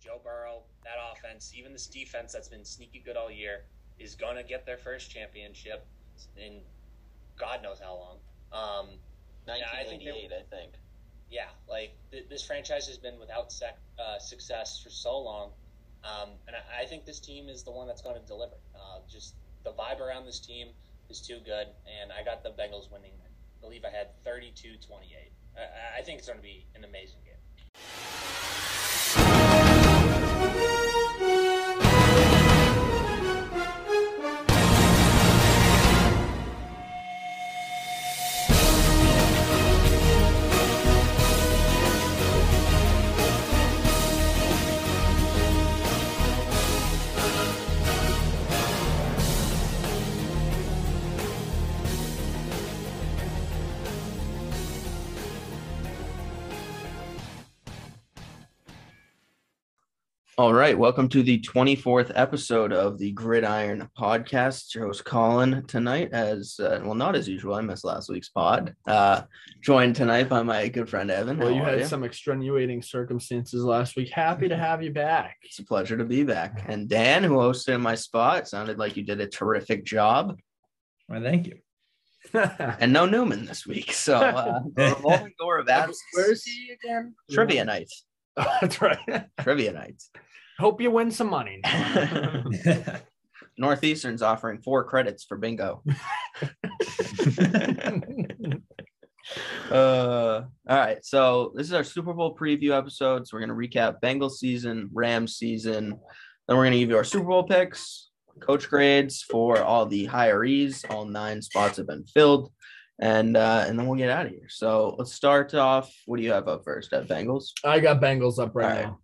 Joe Burrow, that offense, even this defense that's been sneaky good all year, is going to get their first championship in God knows how long. Um, yeah, I think, 1988, I think. yeah, like th- this franchise has been without sec- uh, success for so long, um, and I-, I think this team is the one that's going to deliver. Uh, just the vibe around this team is too good, and I got the Bengals winning. I believe I had 32-28. I, I think it's going to be an amazing game thank you All right, welcome to the 24th episode of the Gridiron Podcast. It's your host Colin tonight, as uh, well, not as usual. I missed last week's pod. Uh, joined tonight by my good friend Evan. Well, How you are had some extenuating circumstances last week. Happy to have you back. It's a pleasure to be back. And Dan, who hosted in my spot, sounded like you did a terrific job. Well, thank you. And no Newman this week, so uh, revolving door of absence. Where is he again? Trivia night. That's right. Trivia night. Hope you win some money. Northeastern's offering four credits for bingo. Uh, all right. So this is our Super Bowl preview episode. So we're gonna recap Bengals season, Rams season. Then we're gonna give you our Super Bowl picks, coach grades for all the hirees. All nine spots have been filled, and uh, and then we'll get out of here. So let's start off. What do you have up first at Bengals? I got Bengals up right All right.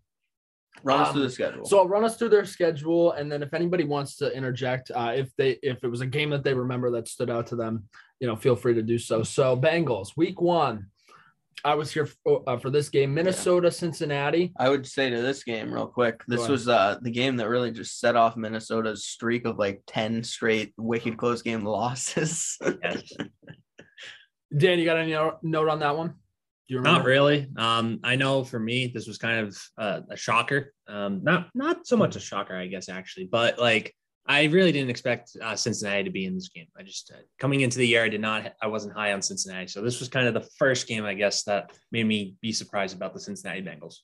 Run us Um, through the schedule. So I'll run us through their schedule, and then if anybody wants to interject, uh, if they if it was a game that they remember that stood out to them, you know, feel free to do so. So Bengals, week one, I was here for, uh, for this game, Minnesota, Cincinnati. I would say to this game real quick. This was uh, the game that really just set off Minnesota's streak of like ten straight wicked close game losses. Yes. Dan, you got any note on that one? Do you remember? Not really. Um, I know for me, this was kind of uh, a shocker. Um, not not so much a shocker, I guess, actually, but like I really didn't expect uh, Cincinnati to be in this game. I just uh, coming into the year, I did not, I wasn't high on Cincinnati, so this was kind of the first game, I guess, that made me be surprised about the Cincinnati Bengals.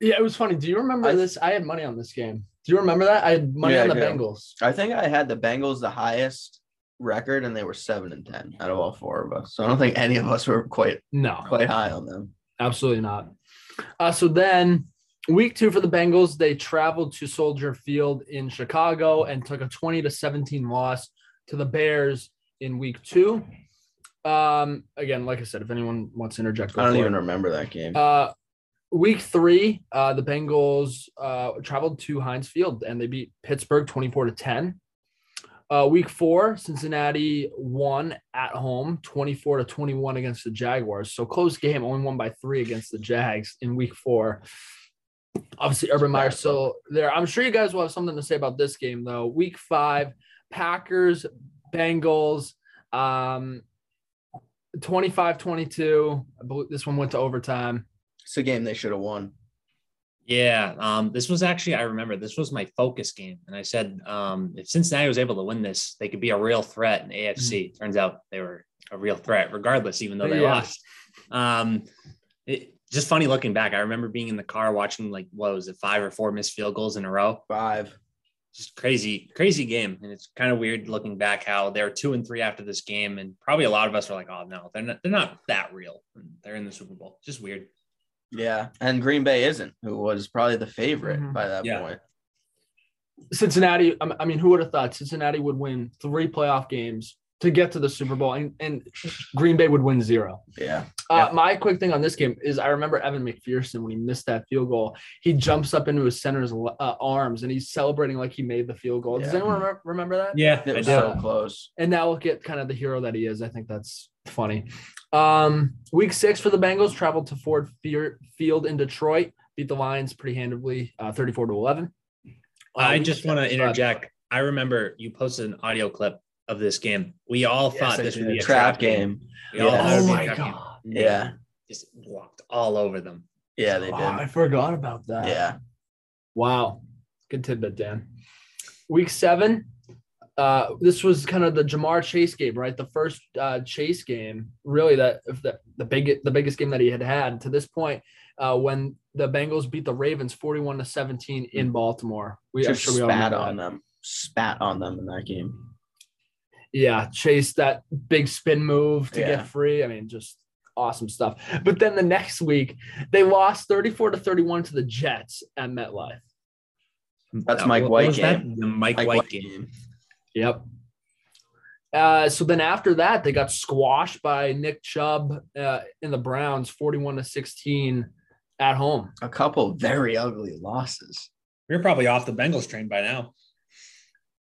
Yeah, it was funny. Do you remember I- this? I had money on this game. Do you remember that? I had money Yeah, on the do. Bengals. I think I had the Bengals the highest record, and they were seven and ten out of all four of us. So I don't think any of us were quite No, quite high on them. absolutely not. Uh, so then, week two for the Bengals, they traveled to Soldier Field in Chicago and took a 20 to 17 loss to the Bears in week two. Um, again, like I said, if anyone wants to interject, go I don't even it. remember that game. Uh, week three, uh, the Bengals uh, traveled to Heinz Field and they beat Pittsburgh 24 to 10. Uh, week four, Cincinnati won at home 24 to 21 against the Jaguars. So close game, only won by three against the Jags in week four. Obviously, Urban Meyer still there. I'm sure you guys will have something to say about this game, though. Week five, Packers, Bengals, um, 25 22. I believe this one went to overtime. it's a game they should have won. Yeah, um, this was actually I remember this was my focus game, and I said um, if Cincinnati was able to win this, they could be a real threat in AFC. Turns out they were a real threat, regardless, even though they Yeah. lost. Um, it, just funny looking back. I remember being in the car watching like what was it, five or four missed field goals in a row. Five. Just crazy, crazy game, and it's kind of weird looking back how they're two and three after this game, and probably a lot of us are like, oh no, they're not, they're not that real. They're in the Super Bowl. Just weird. Yeah, and Green Bay isn't, who was probably the favorite Mhm. by that Yeah. point. Cincinnati, I I mean, who would have thought Cincinnati would win three playoff games to get to the Super Bowl and, and Green Bay would win zero? Yeah, Uh, Yeah. My quick thing on this game is I remember Evan McPherson when he missed that field goal. He jumps up into his center's uh, arms and he's celebrating like he made the field goal. Does Yeah. anyone remember, remember that? Yeah, it was do. so close. And now look at kind of the hero that he is. I think that's funny. Um, week six for the Bengals traveled to Ford Fe- Field in Detroit, beat the Lions pretty handily, uh, 34 to 11. Uh, I just want to interject. I remember you posted an audio clip of this game. We all Yes, thought this would be a Trap trap game. game. Yeah. Oh would be a my trap game. God. They Yeah, Just walked all over them. yeah, they Oh, did. I forgot about that. Yeah, Wow. Good tidbit, Dan. Week seven. Uh, this was kind of the Ja'Marr Chase game, right? The first uh, Chase game, really that the the big the biggest game that he had had to this point. Uh, when the Bengals beat the Ravens forty-one to seventeen in Baltimore, we Just sure we all spat on that. them. Spat on them in that game. Yeah, Chase that big spin move to Yeah. get free. I mean, just awesome stuff. But then the next week, they lost 34 to 31 to the Jets at MetLife. That's Mike what White was that? game. The Mike, Mike White, White game. game. Yep. Uh, so then after that, they got squashed by Nick Chubb uh, in the Browns, 41 to 16 at home. A couple very ugly losses. We're probably off the Bengals train by now.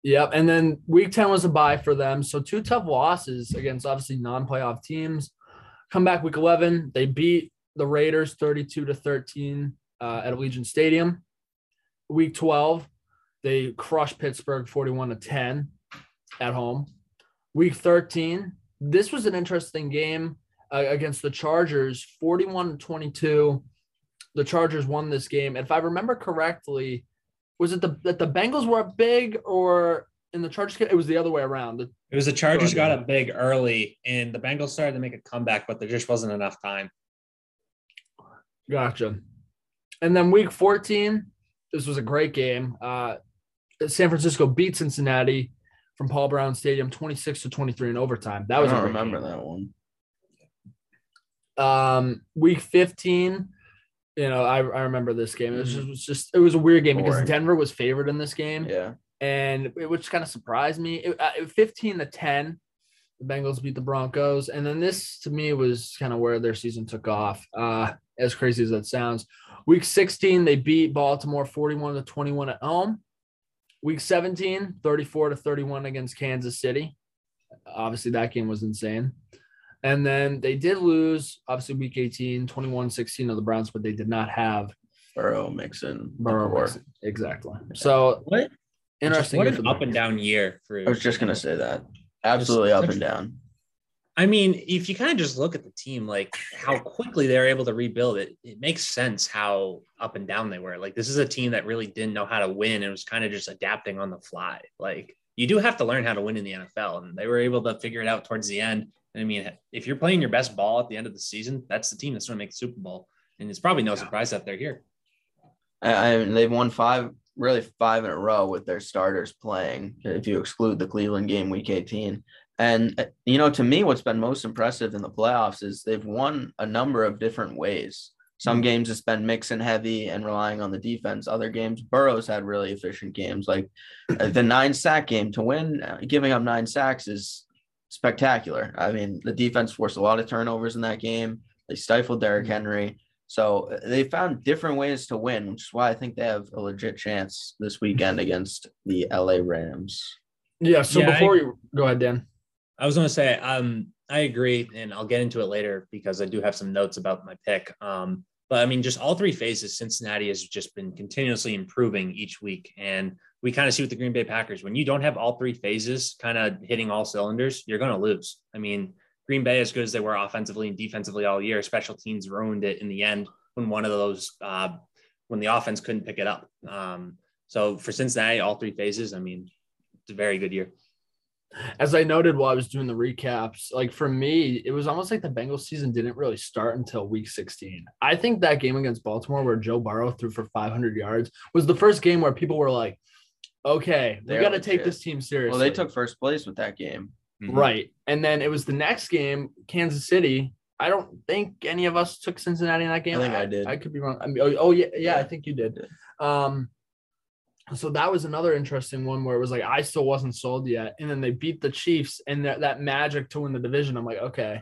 Yep. And then week 10 was a bye for them. So two tough losses against obviously non-playoff teams. Come back week 11. They beat the Raiders 32 to 13 uh, at Allegiant Stadium. Week 12, they crushed Pittsburgh 41 to 10 at home. Week 13, this was an interesting game uh, against the Chargers 41 to 22. The Chargers won this game. If I remember correctly, was it the that the Bengals were up big or in the Chargers? It was the other way around. The- It was the Chargers got up big early, and the Bengals started to make a comeback, but there just wasn't enough time. Gotcha. And then week 14, this was a great game. Uh, San Francisco beat Cincinnati from Paul Brown Stadium 26 to 23 in overtime. That was I a don't great remember game. that one. Um, week 15, you know, I, I remember this game. It was Mhm. just, it was just it was a weird game because Denver was favored in this game. Yeah. and it, which kind of surprised me. It, uh, 15 to 10, the Bengals beat the Broncos, and then this to me was kind of where their season took off. Uh, as crazy as that sounds, week 16 they beat Baltimore 41 to 21 at home. Week 17, 34 to 31 against Kansas City. Obviously, that game was insane. And then they did lose, obviously, week 18, 21 16 of the Browns, but they did not have Burrow, Mixon, Burrow. McCoy. Mixon. Exactly. So What interesting. What year an up and down year for. I was just gonna say that. Absolutely up and down. I mean, if you kind of just look at the team, like how quickly they're able to rebuild it, it makes sense how up and down they were. Like this is a team that really didn't know how to win and was kind of just adapting on the fly. Like you do have to learn how to win in the NFL, and they were able to figure it out towards the end. I mean, if you're playing your best ball at the end of the season, that's the team that's going to make the Super Bowl. And it's probably no surprise that they're here. I, I they've won five, really five in a row with their starters playing. If you exclude the Cleveland game, Week 18, and you know, to me, what's been most impressive in the playoffs is they've won a number of different ways. Some games it's been Mixon heavy and relying on the defense. Other games, Burrow's had really efficient games, like uh, the nine sack game. To win, uh, giving up nine sacks is spectacular. I mean, the defense forced a lot of turnovers in that game. They stifled Derrick Henry. So uh, they found different ways to win, which is why I think they have a legit chance this weekend against the LA Rams. Yeah. So Yeah, I- before you go ahead, Dan. I was going to say, um, I agree, and I'll get into it later because I do have some notes about my pick. Um, but I mean, just all three phases, Cincinnati has just been continuously improving each week, and we kind of see with the Green Bay Packers when you don't have all three phases kind of hitting all cylinders, you're going to lose. I mean, Green Bay, as good as they were offensively and defensively all year, special teams ruined it in the end when one of those uh, when the offense couldn't pick it up. Um, so for Cincinnati, all three phases, I mean, it's a very good year. As I noted while I was doing the recaps, like for me, it was almost like the Bengals season didn't really start until week 16. I think that game against Baltimore, where Joe Burrow threw for 500 yards, was the first game where people were like, okay, we They're got to take legit. this team seriously. Well, they took first place with that game. Right. And then it was the next game, Kansas City. I don't think any of us took Cincinnati in that game. I think I did. I could be wrong. I mean, oh, oh, yeah, yeah, I think you did. Um, so that was another interesting one where it was like I still wasn't sold yet, and then they beat the Chiefs and that, that magic to win the division. I'm like, okay,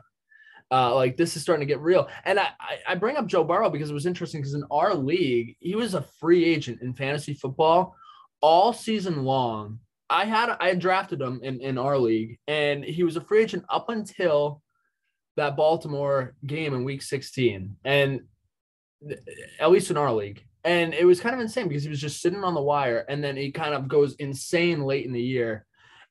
uh, like this is starting to get real. And I I, I bring up Joe Burrow because it was interesting because in our league he was a free agent in fantasy football all season long. I had I drafted him in in our league, and he was a free agent up until that Baltimore game in Week 16, and at least in our league. And it was kind of insane because he was just sitting on the wire, and then he kind of goes insane late in the year.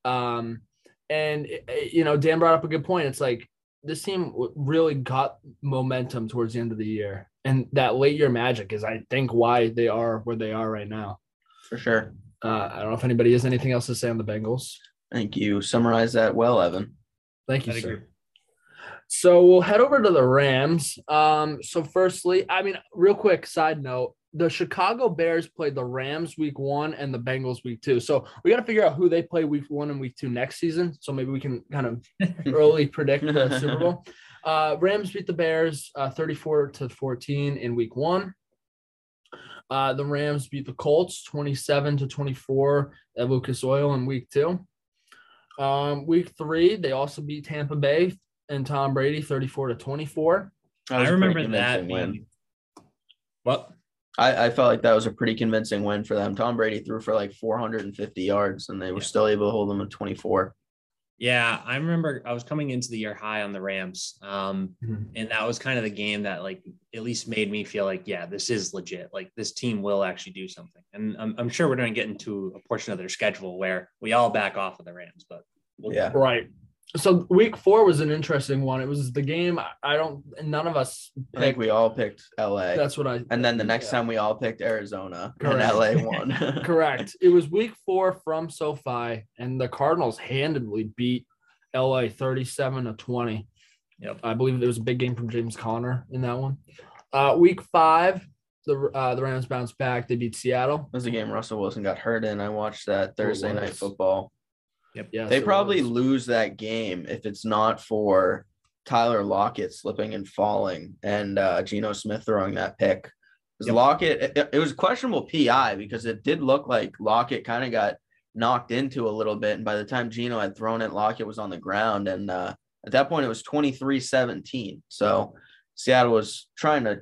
Um, and eh, you know, Dan brought up a good point. It's like this team really got momentum towards the end of the year, and that late year magic is, I think, why they are where they are right now. For sure. Uh, I don't know if anybody has anything else to say on the Bengals. I think you summarized that well, Evan. Thank you, I'd sir. agree. So we'll head over to the Rams. Um, so firstly, I mean, real quick side note: the Chicago Bears played the Rams week one and the Bengals week two. So we got to figure out who they play week one and week two next season. So maybe we can kind of early predict the Super Bowl. Uh, Rams beat the Bears uh, 34 to 14 in week one. Uh, the Rams beat the Colts 27 to 24 at Lucas Oil in week two. Um, week three, they also beat Tampa Bay and Tom Brady 34 to 24. That was I a pretty remember that win. being. What? I, I felt like that was a pretty convincing win for them. Tom Brady threw for like 450 yards, and they were Yeah. still able to hold them at 24. Yeah, I remember I was coming into the year high on the Rams. Um, Mhm. and that was kind of the game that like at least made me feel like, yeah, this is legit. Like this team will actually do something. And I'm, I'm sure we're going to get into a portion of their schedule where we all back off of the Rams, but we'll Yeah. Right. So week four was an interesting one. It was the game. I- I don't. None of us. I think we all picked LA. That's what I. and then the next yeah. time we all picked Arizona Correct. and LA won. Correct. It was week four from SoFi, and the Cardinals handedly beat LA 37 to 20. Yep. I believe there was a big game from James Conner in that one. Uh, week five, the uh, the Rams bounced back. They beat Seattle. That was a game Russell Wilson got hurt in. I watched that Thursday night was. football. Yeah, They probably lose that game if it's not for Tyler Lockett slipping and falling and uh, Geno Smith throwing that pick. Yep. Lockett, it, it was questionable PI because it did look like Lockett kind of got knocked into a little bit. And by the time Geno had thrown it, Lockett was on the ground. And uh, at that point, it was 23 17. So Seattle was trying to,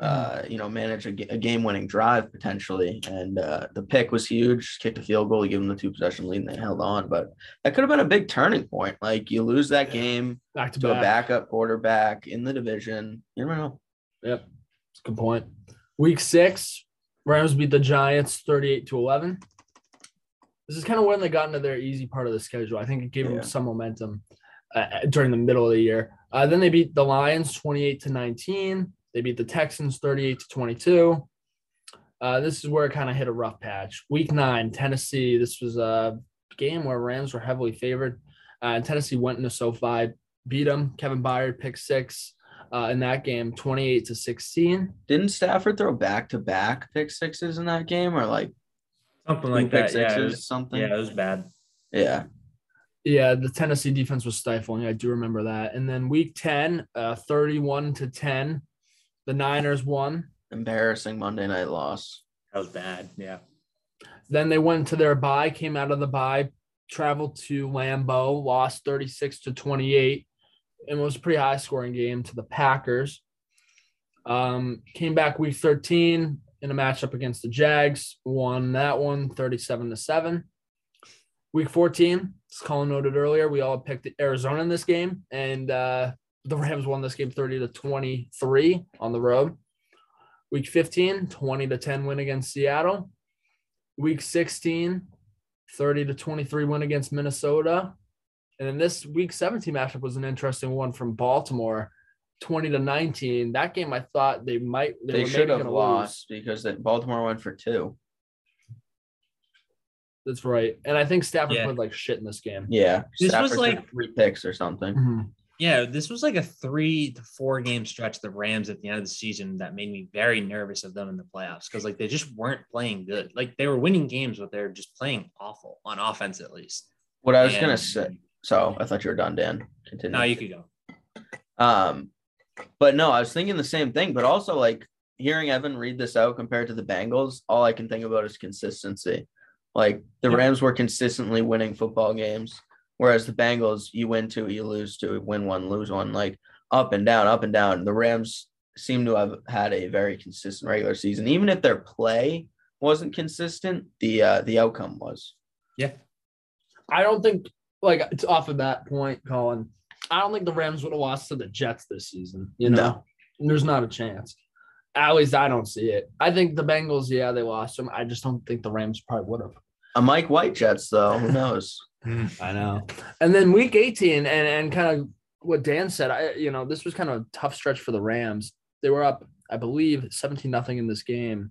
uh, you know, manage a, game winning drive potentially. And uh, the pick was huge, kicked a field goal to give them the two possession lead and they held on. But that could have been a big turning point. Like you lose that game back to to a backup quarterback in the division. You never know. Yep. That's a good point. Week six, Rams beat the Giants 38 to 11. This is kind of when they got into their easy part of the schedule. I think it gave Yeah. them some momentum uh, during the middle of the year. Uh, then they beat the Lions 28 to 19. They beat the Texans 38 to 22. Uh, this is where it kind of hit a rough patch. Week nine, Tennessee. This was a game where Rams were heavily favored. Uh, and Tennessee went into SoFi, beat them. Kevin Byard pick six uh, in that game, 28 to 16. Didn't Stafford throw back to back pick sixes in that game or like Something two like pick that. Yeah, sixes, it was, something? yeah, it was bad. Yeah. Yeah, the Tennessee defense was stifling. I do remember that. And then week 10, uh, 31 to 10, the Niners won. Embarrassing Monday night loss. That was bad. Yeah. Then they went to their bye, came out of the bye, traveled to Lambeau, lost 36 to 28. And it was a pretty high scoring game to the Packers. Um, came back week 13 in a matchup against the Jags, won that one 37 to 7. Week 14, as Colin noted earlier, we all picked Arizona in this game, and uh, the Rams won this game 30 to 23 on the road. Week 15, 20 to 10 win against Seattle. Week 16, 30 to 23 win against Minnesota. And then this week 17 matchup was an interesting one from Baltimore, 20 to 19. That game I thought they might they, They should have lost because that Baltimore went for two. Lose. That's right. And I think Stafford Yeah. played like shit in this game. Yeah. This was Stafford took like- three picks or something. Mhm. Yeah, this was like a three to four game stretch the Rams at the end of the season that made me very nervous of them in the playoffs because like they just weren't playing good. Like they were winning games, but they're just playing awful on offense at least. What I was gonna say. So I thought you were done, Dan. Continue. No, you could go. Um, but no, I was thinking the same thing. But also, like hearing Evan read this out compared to the Bengals, all I can think about is consistency. Like the Yeah. Rams were consistently winning football games, whereas the Bengals, you win two, you lose two, win one, lose one, like up and down, up and down. The Rams seem to have had a very consistent regular season, even if their play wasn't consistent. The uh, the outcome was. Yeah. I don't think like it's off of that point, Colin. I don't think the Rams would have lost to the Jets this season. You know, there's not a chance. At least I don't see it. I think the Bengals, yeah, they lost them. I just don't think the Rams probably would have. A Mike White Jets, though, who knows? I know. And then week 18, and, and kind of what Dan said, I you know this was kind of a tough stretch for the Rams. They were up, I believe, seventeen nothing in this game,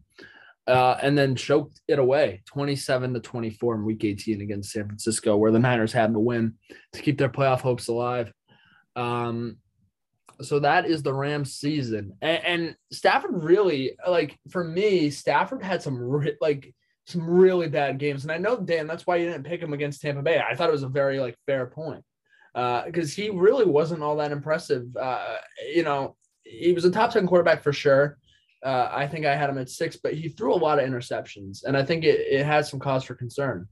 uh, and then choked it away, twenty seven to twenty four in Week eighteen against San Francisco, where the Niners had to win to keep their playoff hopes alive. Um, so that is the Rams season, and, and Stafford really like for me, Stafford had some re- like some really bad games, and I know Dan, that's why you didn't pick him against Tampa Bay. I thought it was a very like fair point because uh, he really wasn't all that impressive. Uh, you know, he was a top 10 quarterback for sure. Uh, I think I had him at six, but he threw a lot of interceptions, and I think it, it has some cause for concern.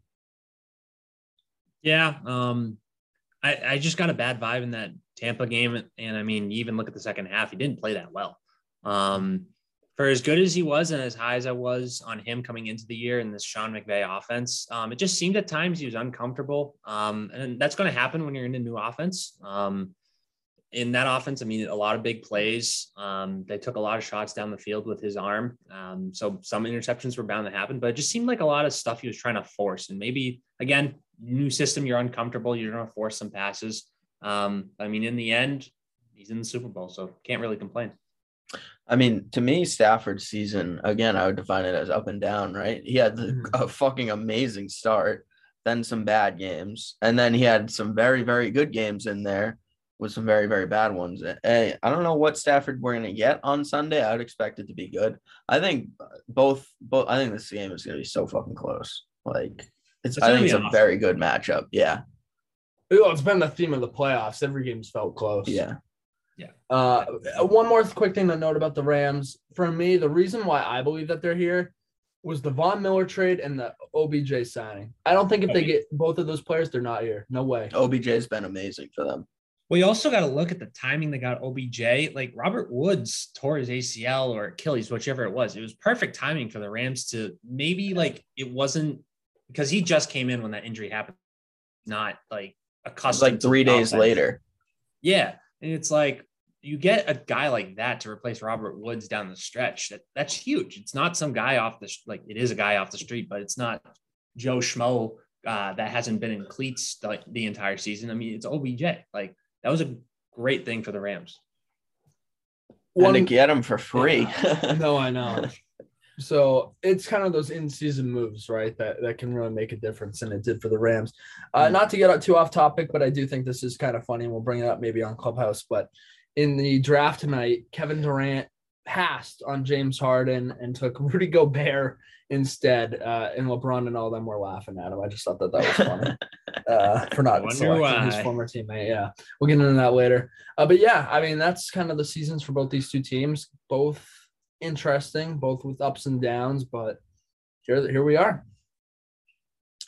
Yeah. Um, I, I just got a bad vibe in that Tampa game. And I mean, even look at the second half, he didn't play that well. Um, for as good as he was and as high as I was on him coming into the year in this Sean McVay offense, um, it just seemed at times he was uncomfortable. Um, and that's going to happen when you're in a new offense. Um, in that offense, I mean, a lot of big plays. Um, they took a lot of shots down the field with his arm. Um, so some interceptions were bound to happen, but it just seemed like a lot of stuff he was trying to force. And maybe, again, new system, you're uncomfortable. You're going to force some passes. Um, I mean, in the end, he's in the Super Bowl, so can't really complain. I mean, to me, Stafford's season again, I would define it as up and down. Right? He had Mhm. a fucking amazing start, then some bad games, and then he had some very, very good games in there with some very, very bad ones. Hey, I don't know what Stafford we're gonna get on Sunday. I would expect it to be good. I think both, both. I think this game is gonna be so fucking close. Like, it's. It's I think be it's a very good matchup. Yeah, Oh, it's been the theme of the playoffs. Every game's felt close. yeah. Uh, one more quick thing to note about the Rams. For me, the reason why I believe that they're here was the Von Miller trade and the OBJ signing. I don't think if they get both of those players, they're not here. No way. OBJ's been amazing for them. Well, you also got to look at the timing they got OBJ. Like Robert Woods tore his ACL or Achilles, whichever it was. It was perfect timing for the Rams to maybe like it wasn't because he just came in when that injury happened, not like It's accustomed. like three days offense. later. Yeah, and it's like you get a guy like that to replace Robert Woods down the stretch. That that's huge. It's not some guy off the like it is a guy off the street, but it's not Joe Schmo uh, that hasn't been in cleats like the entire season. I mean, it's OBJ. Like that was a great thing for the Rams. and to get him for free. no, I know. So it's kind of those in-season moves, right? That that can really make a difference, and it did for the Rams. Uh, Mm. not to get too off topic, but I do think this is kind of funny, and we'll bring it up maybe on Clubhouse. But in the draft tonight, Kevin Durant passed on James Harden and took Rudy Gobert instead, uh, and LeBron and all them were laughing at him. I just thought that that was funny uh, for not Wonder selecting his former teammate. Yeah, we'll get into that later. Uh, but yeah, I mean that's kind of the seasons for both these two teams. Both interesting, both with ups and downs. But here, here we are.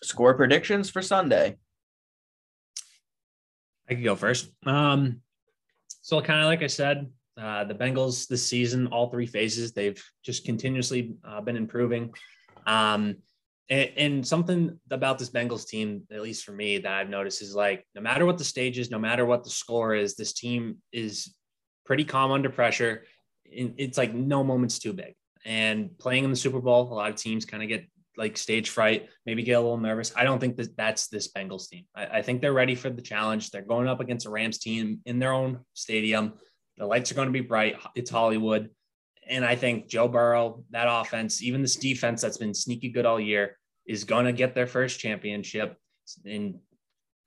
Score predictions for Sunday. I could go first. Um, so kind of like I said, uh, the Bengals this season, all three phases, they've just continuously uh, been improving. Um, and, and something about this Bengals team, at least for me, that I've noticed is like no matter what the stage is, no matter what the score is, this team is pretty calm under pressure. It- It's like no moment's too big. And playing in the Super Bowl, a lot of teams kind of get like stage fright, maybe get a little nervous. I don't think that that's this Bengals team. I, I think they're ready for the challenge. They're going up against a Rams team in their own stadium. The lights are going to be bright. It's Hollywood. And I think Joe Burrow, that offense, even this defense that's been sneaky good all year, is going to get their first championship in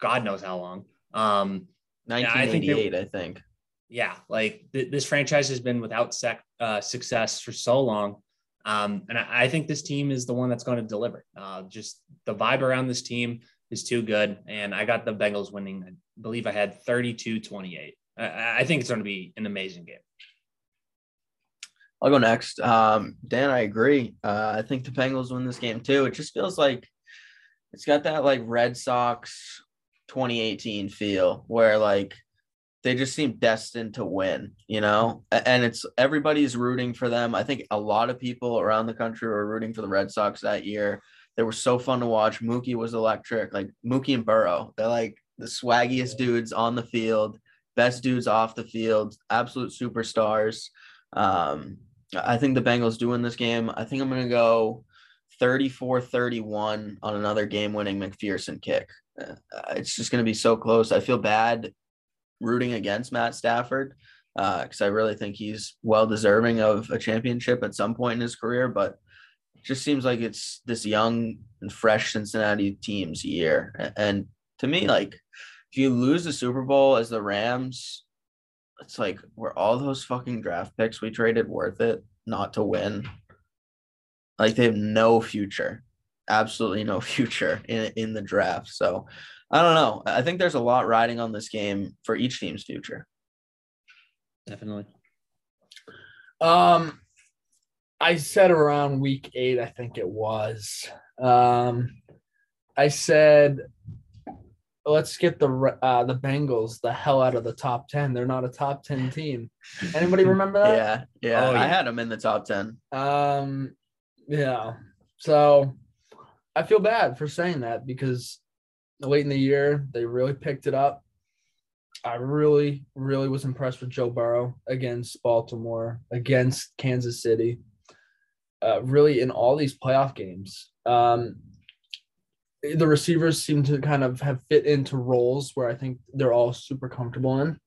God knows how long. Um, I think they- 1988, I think. yeah, like th- this franchise has been without sec- uh, success for so long. Um, and I-, I think this team is the one that's going to deliver. Uh, just the vibe around this team is too good. And I got the Bengals winning. I believe I had 32 28. I, I think it's going to be an amazing game. I'll go next. Um, Dan, I agree. Uh, I think the Bengals win this game too. It just feels like it's got that like Red Sox 2018 feel where like they just seem destined to win, you know? And it's everybody's rooting for them. I think a lot of people around the country were rooting for the Red Sox that year. They were so fun to watch. Mookie was electric. Like Mookie and Burrow, they're like the swaggiest dudes on the field, best dudes off the field, absolute superstars. Um, I think the Bengals do win this game. I think I'm going to go 34 31 on another game winning McPherson kick. Uh, it's just going to be so close. I feel bad rooting against Matt Stafford because I really think he's well deserving of a championship at some point in his career. But just seems like it's this young and fresh Cincinnati team's year. And to me, like if you lose the Super Bowl as the Rams, it's like were all those fucking draft picks we traded worth it not to win? Like they have no future, absolutely no future in in the draft. So I don't know. I think there's a lot riding on this game for each team's future. Definitely. Um, I said around week eight, I think it was. Um, I said, let's get the uh, the Bengals the hell out of the top ten. They're not a top ten team. Anybody remember that? Yeah, yeah. Oh, I yeah. had them in the top ten. Um, yeah. So I feel bad for saying that because late in the year they really picked it up. I really, really was impressed with Joe Burrow against Baltimore, against Kansas City. Uh, really, in all these playoff games, um, the receivers seem to kind of have fit into roles where I think they're all super comfortable in.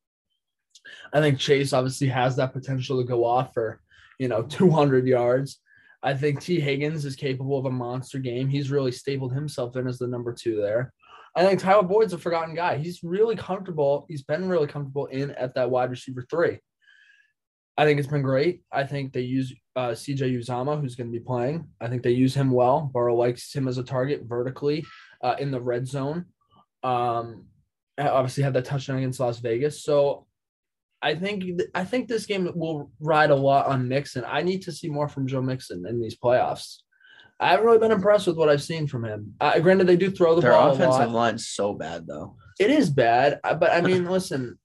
I think Chase obviously has that potential to go off for, you know, 200 yards. I think Tee Higgins is capable of a monster game. He's really stapled himself in as the number two there. I think Tyler Boyd's a forgotten guy. He's really comfortable. He's been really comfortable in at that wide receiver three. I think it's been great. I think they use uh, CJ Uzomah, who's going to be playing. I think they use him well. Burrow likes him as a target vertically uh, in the red zone. Um, obviously had that touchdown against Las Vegas. So I think I think this game will ride a lot on Mixon. I need to see more from Joe Mixon in these playoffs. I haven't really been impressed with what I've seen from him. Uh, granted, they do throw the Their ball a offensive line's so bad though. It is bad, uh, but I mean, listen,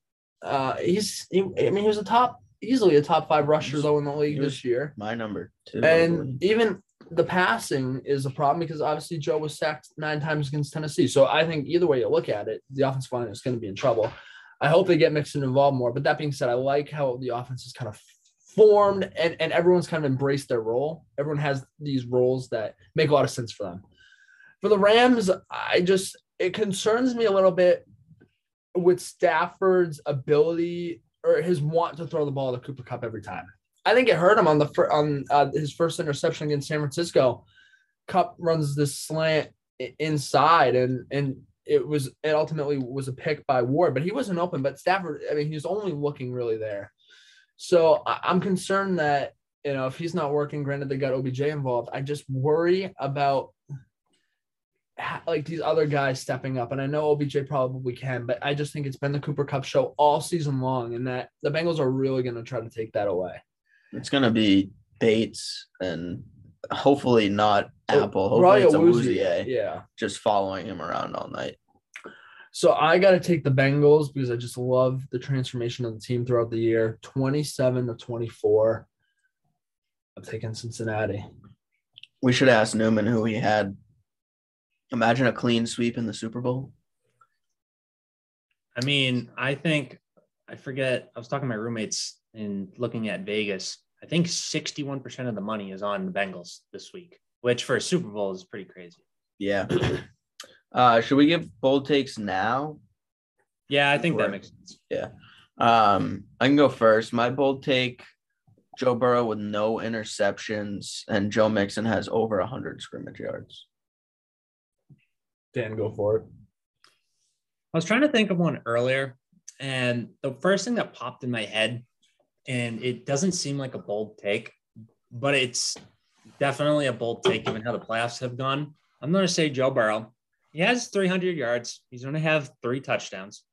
uh, he's he, I mean, he was a top, easily a top five rusher though in the league this year, My number two. And even the passing is a problem because obviously Joe was sacked nine times against Tennessee. So I think either way you look at it, the offensive line is going to be in trouble. I hope they get Mixon involved more. But that being said, I like how the offense is kind of formed and, and everyone's kind of embraced their role. Everyone has these roles that make a lot of sense for them. For the Rams, I just it concerns me a little bit with Stafford's ability or his want to throw the ball to Cooper Kupp every time. I think it hurt him on the fir- on uh, his first interception against San Francisco. Kupp runs this slant inside, and and it was it ultimately was a pick by Ward, but he wasn't open. But Stafford, I mean, he was only looking really there. So I, I'm concerned that you know if he's not working. Granted, they got OBJ involved. I just worry about like these other guys stepping up. And I know OBJ probably can, but I just think it's been the Cooper Kupp show all season long, and that the Bengals are really going to try to take that away. It's gonna be Bates and hopefully not Oh, Apple. Hopefully Probably it's a Awuzie, Yeah. just following him around all night. So I got to take the Bengals because I just love the transformation of the team throughout the year. 27 to 24. I'm taking Cincinnati. We should ask Newman who he had. Imagine a clean sweep in the Super Bowl. I mean, I think I forget. I was talking to my roommates and looking at Vegas. I think 61% of the money is on the Bengals this week, which for a Super Bowl is pretty crazy. Yeah. Uh, should we give bold takes now? Yeah, I think Right. that makes sense. Yeah. Um, I can go first. My bold take: Joe Burrow with no interceptions, and Joe Mixon has over hundred scrimmage yards. Dan, go for it. I was trying to think of one earlier, and the first thing that popped in my head, and it doesn't seem like a bold take, but it's definitely a bold take given how the playoffs have gone. I'm going to say Joe Burrow. He has 300 yards. He's going to have three touchdowns.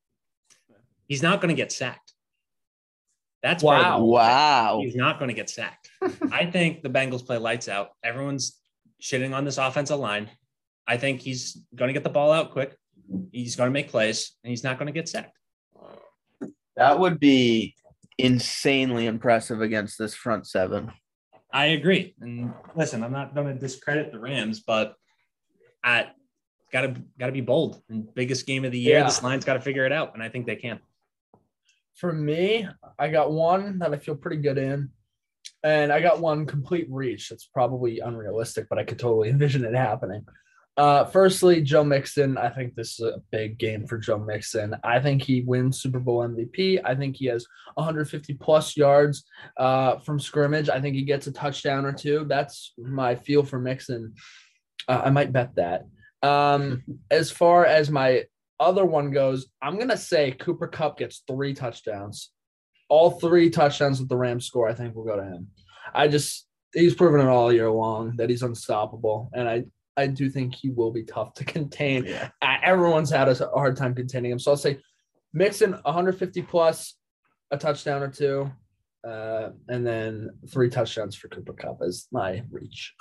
He's not going to get sacked. That's part of the Wow. Wow. He's not going to get sacked. I think the Bengals play lights out. Everyone's shitting on this offensive line. I think he's going to get the ball out quick. He's going to make plays, and he's not going to get sacked. That would be insanely impressive against this front seven. I agree. And listen, I'm not going to discredit the Rams, but at gotta gotta be bold. And biggest game of the year, Yeah. this line's got to figure it out, and I think they can. For me, I got one that I feel pretty good in. And I got one complete reach. That's probably unrealistic, but I could totally envision it happening. Uh, firstly, Joe Mixon. I think this is a big game for Joe Mixon. I think he wins Super Bowl MVP. I think he has 150 plus yards uh, from scrimmage. I think he gets a touchdown or two. That's my feel for Mixon. Uh, I might bet that. Um, as far as my other one goes, I'm gonna say Cooper Kupp gets three touchdowns. All three touchdowns that the Rams score, I think, will go to him. I just he's proven it all year long that he's unstoppable, and I I do think he will be tough to contain. Yeah. Uh, Everyone's had a hard time containing him, so I'll say Mixon 150 plus, a touchdown or two, uh, and then three touchdowns for Cooper Kupp is my reach.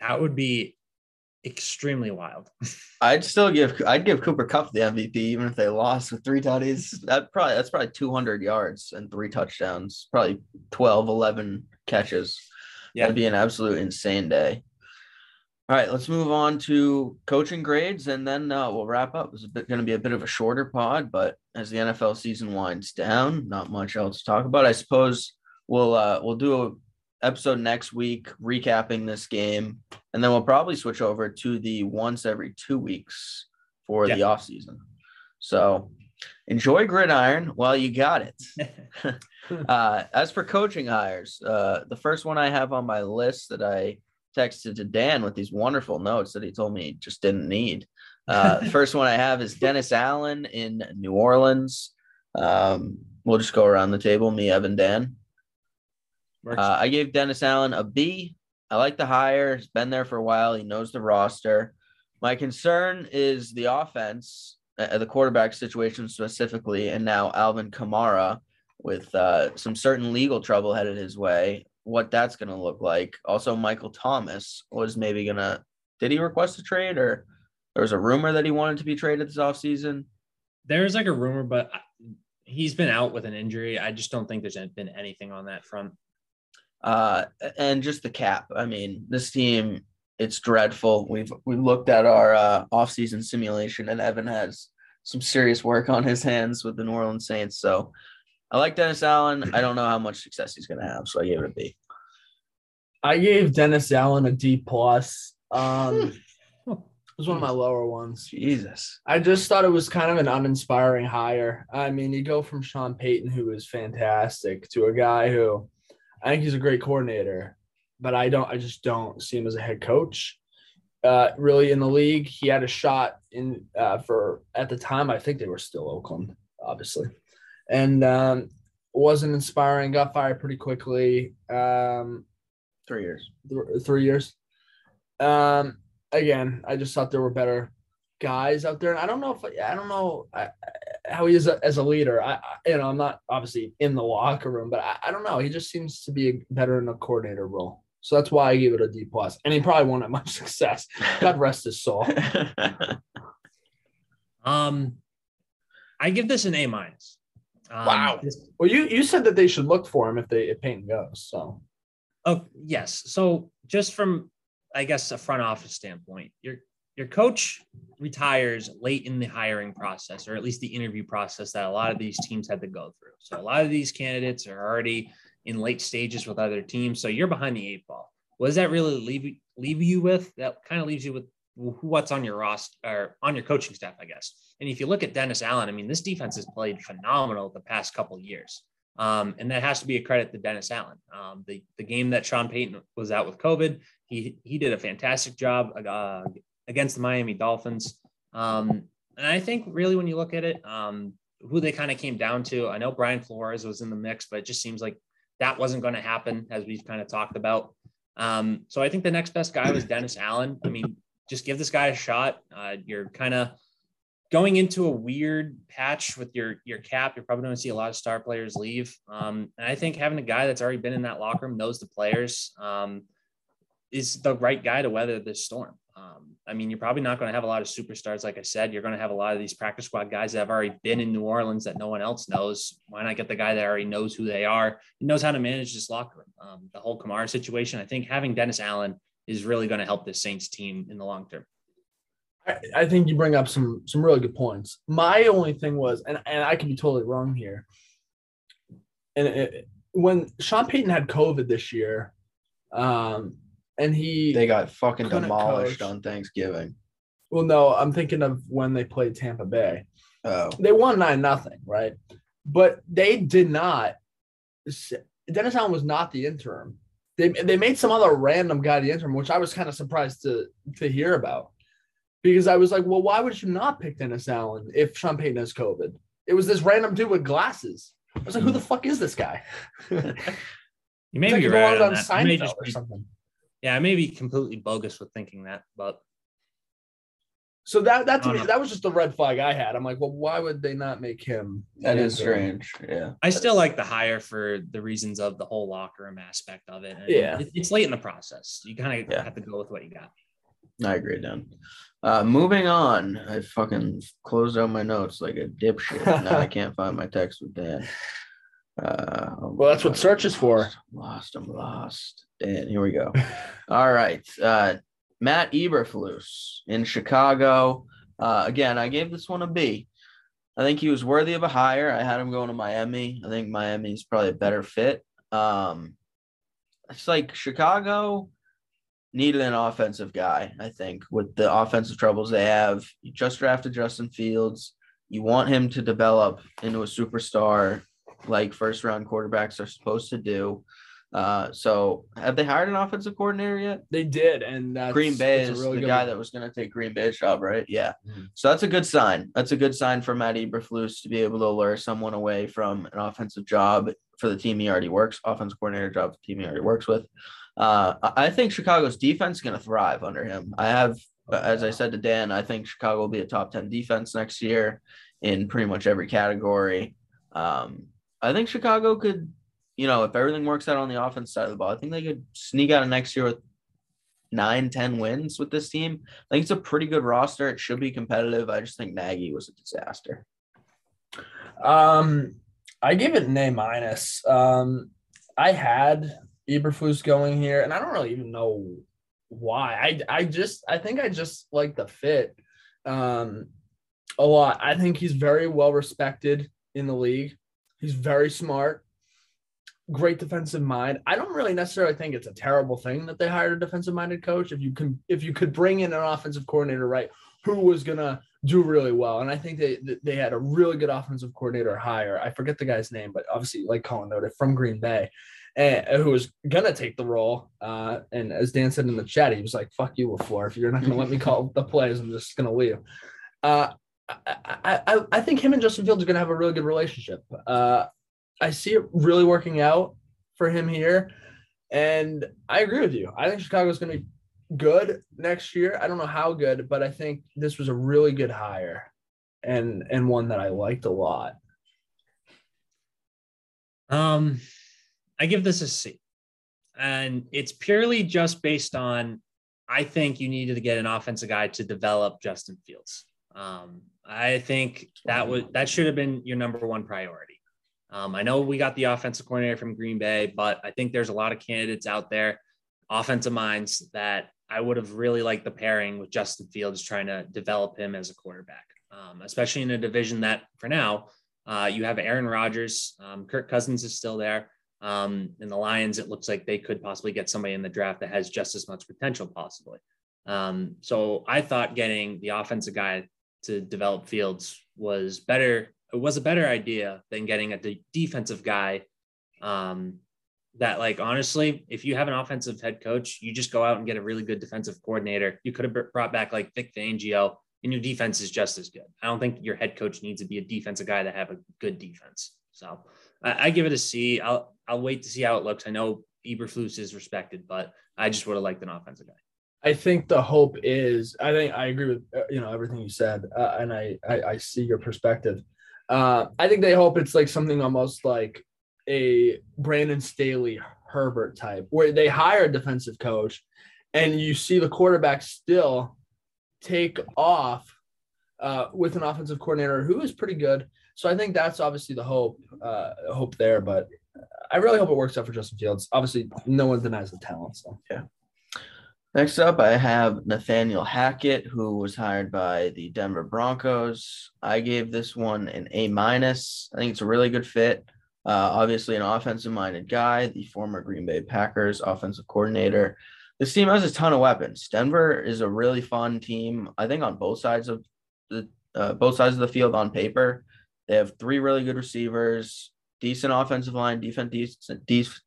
That would be extremely wild. I'd still give I'd give Cooper Kupp the MVP even if they lost with three tutties. That probably that's probably 200 yards and three touchdowns, probably 12, 11 catches. Yeah. That'd be an absolute insane day. All right, let's move on to coaching grades and then uh, we'll wrap up. It's going to be a bit of a shorter pod, but as the NFL season winds down, not much else to talk about. I suppose we'll uh, we'll do a episode next week recapping this game, and then we'll probably switch over to the once every two weeks for Yeah. the off season. So enjoy gridiron while you got it. uh, as for coaching hires, uh, the first one I have on my list that I texted to Dan with these wonderful notes that he told me he just didn't need. Uh, the first one I have is Dennis Allen in New Orleans. Um, we'll just go around the table, me, Evan, Dan. Uh, I gave Dennis Allen a B. I like the hire. He's been there for a while. He knows the roster. My concern is the offense, uh, the quarterback situation specifically, and now Alvin Kamara with uh, some certain legal trouble headed his way. What that's going to look like. Also, Michael Thomas was maybe going to. Did he request a trade, or there was a rumor that he wanted to be traded this offseason? There's like a rumor, but he's been out with an injury. I just don't think there's been anything on that front. uh, and just the cap. I mean, this team, it's dreadful. We've we've looked at our uh, offseason simulation, and Evan has some serious work on his hands with the New Orleans Saints. So I like Dennis Allen. I don't know how much success he's going to have, so I gave it a B. I gave Dennis Allen a D plus. Um, it was one of my lower ones. Jesus. I just thought it was kind of an uninspiring hire. I mean, you go from Sean Payton, who is fantastic, to a guy who I think he's a great coordinator, but I don't. I just don't see him as a head coach. Uh, really, in the league, he had a shot in uh, for at the time. I think they were still Oakland, obviously, and um, wasn't inspiring. Got fired pretty quickly. Um, Three years. th- three years. Um, again, I just thought there were better guys out there, and I don't know if I don't know I, I- how he is a, as a leader. I, I, you know, I'm not obviously in the locker room, but I, I don't know. He just seems to be a, better in a coordinator role, so that's why I gave it a D plus. And he probably won't have much success. God rest his soul. Um, I give this an A minus. Um, Wow. Well, you you said that they should look for him if they if Payton goes. So Oh yes. So just from I guess a front office standpoint, your your coach retires late in the hiring process, or at least the interview process that a lot of these teams had to go through. So a lot of these candidates are already in late stages with other teams. So you're behind the eight ball. What does that really leave leave you with? That kind of leaves you with who- what's on your roster or on your coaching staff, I guess. And if you look at Dennis Allen, I mean, this defense has played phenomenal the past couple years. Um, and that has to be a credit to Dennis Allen. Um, the, the game that Sean Payton was out with COVID, he, he did a fantastic job uh, against the Miami Dolphins. Um, and I think really when you look at it, um, who they kind of came down to, I know Brian Flores was in the mix, but it just seems like that wasn't going to happen as we've kind of talked about. Um, so I think the next best guy was Dennis Allen. I mean, just give this guy a shot. Uh, you're kind of going into a weird patch with your your cap. You're probably going to see a lot of star players leave. Um, and I think having a guy that's already been in that locker room, knows the players, um, is the right guy to weather this storm. Um, I mean, you're probably not going to have a lot of superstars. Like I said, you're going to have a lot of these practice squad guys that have already been in New Orleans that no one else knows. Why not get the guy that already knows who they are and knows how to manage this locker room? Um, the whole Kamara situation, I think having Dennis Allen is really going to help this Saints team in the long term. I, I think you bring up some some really good points. My only thing was, and, and I could be totally wrong here. And it, when Sean Payton had COVID this year, um, and he they got fucking demolished coach. on Thanksgiving. Well, no, I'm thinking of when they played Tampa Bay. Oh, They won nine nothing, right? But they did not. Dennis Allen was not the interim. They they made some other random guy the interim, which I was kind of surprised to to hear about, because I was like, well, why would you not pick Dennis Allen if Sean Payton has COVID? It was this random dude with glasses. I was like, who the hmm. fuck is this guy? You may like be right belongs on that. Seinfeld or something. yeah, I may be completely bogus with thinking that, but So that that to me know. that was just the red flag I had. I'm like, well, why would they not make him? That is the is strange. Yeah. I still like the hire for the reasons of the whole locker room aspect of it. And Yeah. it- it's late in the process. You kind of Yeah. have to go with what you got. I agree, Dan. Uh, moving on, I fucking closed out my notes like a dipshit. now I can't find my text with Dan. Uh, oh Well, that's what God, search is for. lost. I'm lost. I'm lost. Dan, here we go. All right. Uh, Matt Eberflus in Chicago. Uh, again, I gave this one a B. I think he was worthy of a hire. I had him going to Miami. I think Miami is probably a better fit. Um, it's like Chicago needed an offensive guy, I think, with the offensive troubles they have. You just drafted Justin Fields. You want him to develop into a superstar like first round quarterbacks are supposed to do. Uh, so have they hired an offensive coordinator yet? They did, and that's, Green Bay is really the guy one. that was going to take Green Bay's job, right? Yeah. Mhm. So that's a good sign. That's a good sign for Matt Eberflus to be able to lure someone away from an offensive job for the team he already works, offensive coordinator job for the team he already works with. Uh, I think Chicago's defense is going to thrive under him. I have, as I said to Dan, I think Chicago will be a top 10 defense next year in pretty much every category. Um, I think Chicago could, you know, if everything works out on the offense side of the ball, I think they could sneak out of next year with nine, 10 wins with this team. I think it's a pretty good roster. It should be competitive. I just think Nagy was a disaster. Um, I give it an A minus. Um, I had Eberflus going here, and I don't really even know why. I I just I think I just like the fit um a lot. I think he's very well respected in the league. He's very smart, great defensive mind. I don't really necessarily think it's a terrible thing that they hired a defensive minded coach. If you can if you could bring in an offensive coordinator, right, who was gonna do really well. And I think they they had a really good offensive coordinator hire. I forget the guy's name, but obviously, like Colin noted, from Green Bay, and who was gonna take the role. Uh, and as Dan said in the chat, he was like, "Fuck you, LaFleur. If you're not gonna let me call the plays, I'm just gonna leave." Uh, I, I, I, think him and Justin Fields are gonna have a really good relationship. Uh, I see it really working out for him here, and I agree with you. I think Chicago's gonna be good next year. I don't know how good, but I think this was a really good hire and and one that I liked a lot. Um, I give this a C, and it's purely just based on I think you needed to get an offensive guy to develop Justin Fields. Um, I think that was that should have been your number one priority. Um, I know we got the offensive coordinator from Green Bay, but I think there's a lot of candidates out there, offensive minds that I would have really liked the pairing with Justin Fields, trying to develop him as a quarterback, um, especially in a division that for now uh, you have Aaron Rodgers. Um, Kirk Cousins is still there. Um, in the Lions, it looks like they could possibly get somebody in the draft that has just as much potential, possibly. Um, so I thought getting the offensive guy to develop Fields was better. It was a better idea than getting a de- defensive guy. Um, that, like, honestly, if you have an offensive head coach, you just go out and get a really good defensive coordinator. You could have brought back like Vic Fangio, and your defense is just as good. I don't think your head coach needs to be a defensive guy to have a good defense. So I, I give it a C. I'll I'll wait to see how it looks. I know Eberflus is respected, but I just would have liked an offensive guy. I think the hope is. I think I agree with uh, you know everything you said, uh, and I, I I see your perspective. Uh, I think they hope it's like something almost like a Brandon Staley Herbert type, where they hire a defensive coach, and you see the quarterback still take off uh, with an offensive coordinator who is pretty good. So I think that's obviously the hope uh, hope there, but I really hope it works out for Justin Fields. Obviously, no one denies the talent. So Next up, I have Nathaniel Hackett, who was hired by the Denver Broncos. I gave this one an A minus. I think it's a really good fit. Uh, obviously, an offensive minded guy, the former Green Bay Packers offensive coordinator. this team has a ton of weapons. Denver is a really fun team. I think on both sides of the uh, both sides of the field on paper, they have three really good receivers, decent offensive line, defense, decent, decent,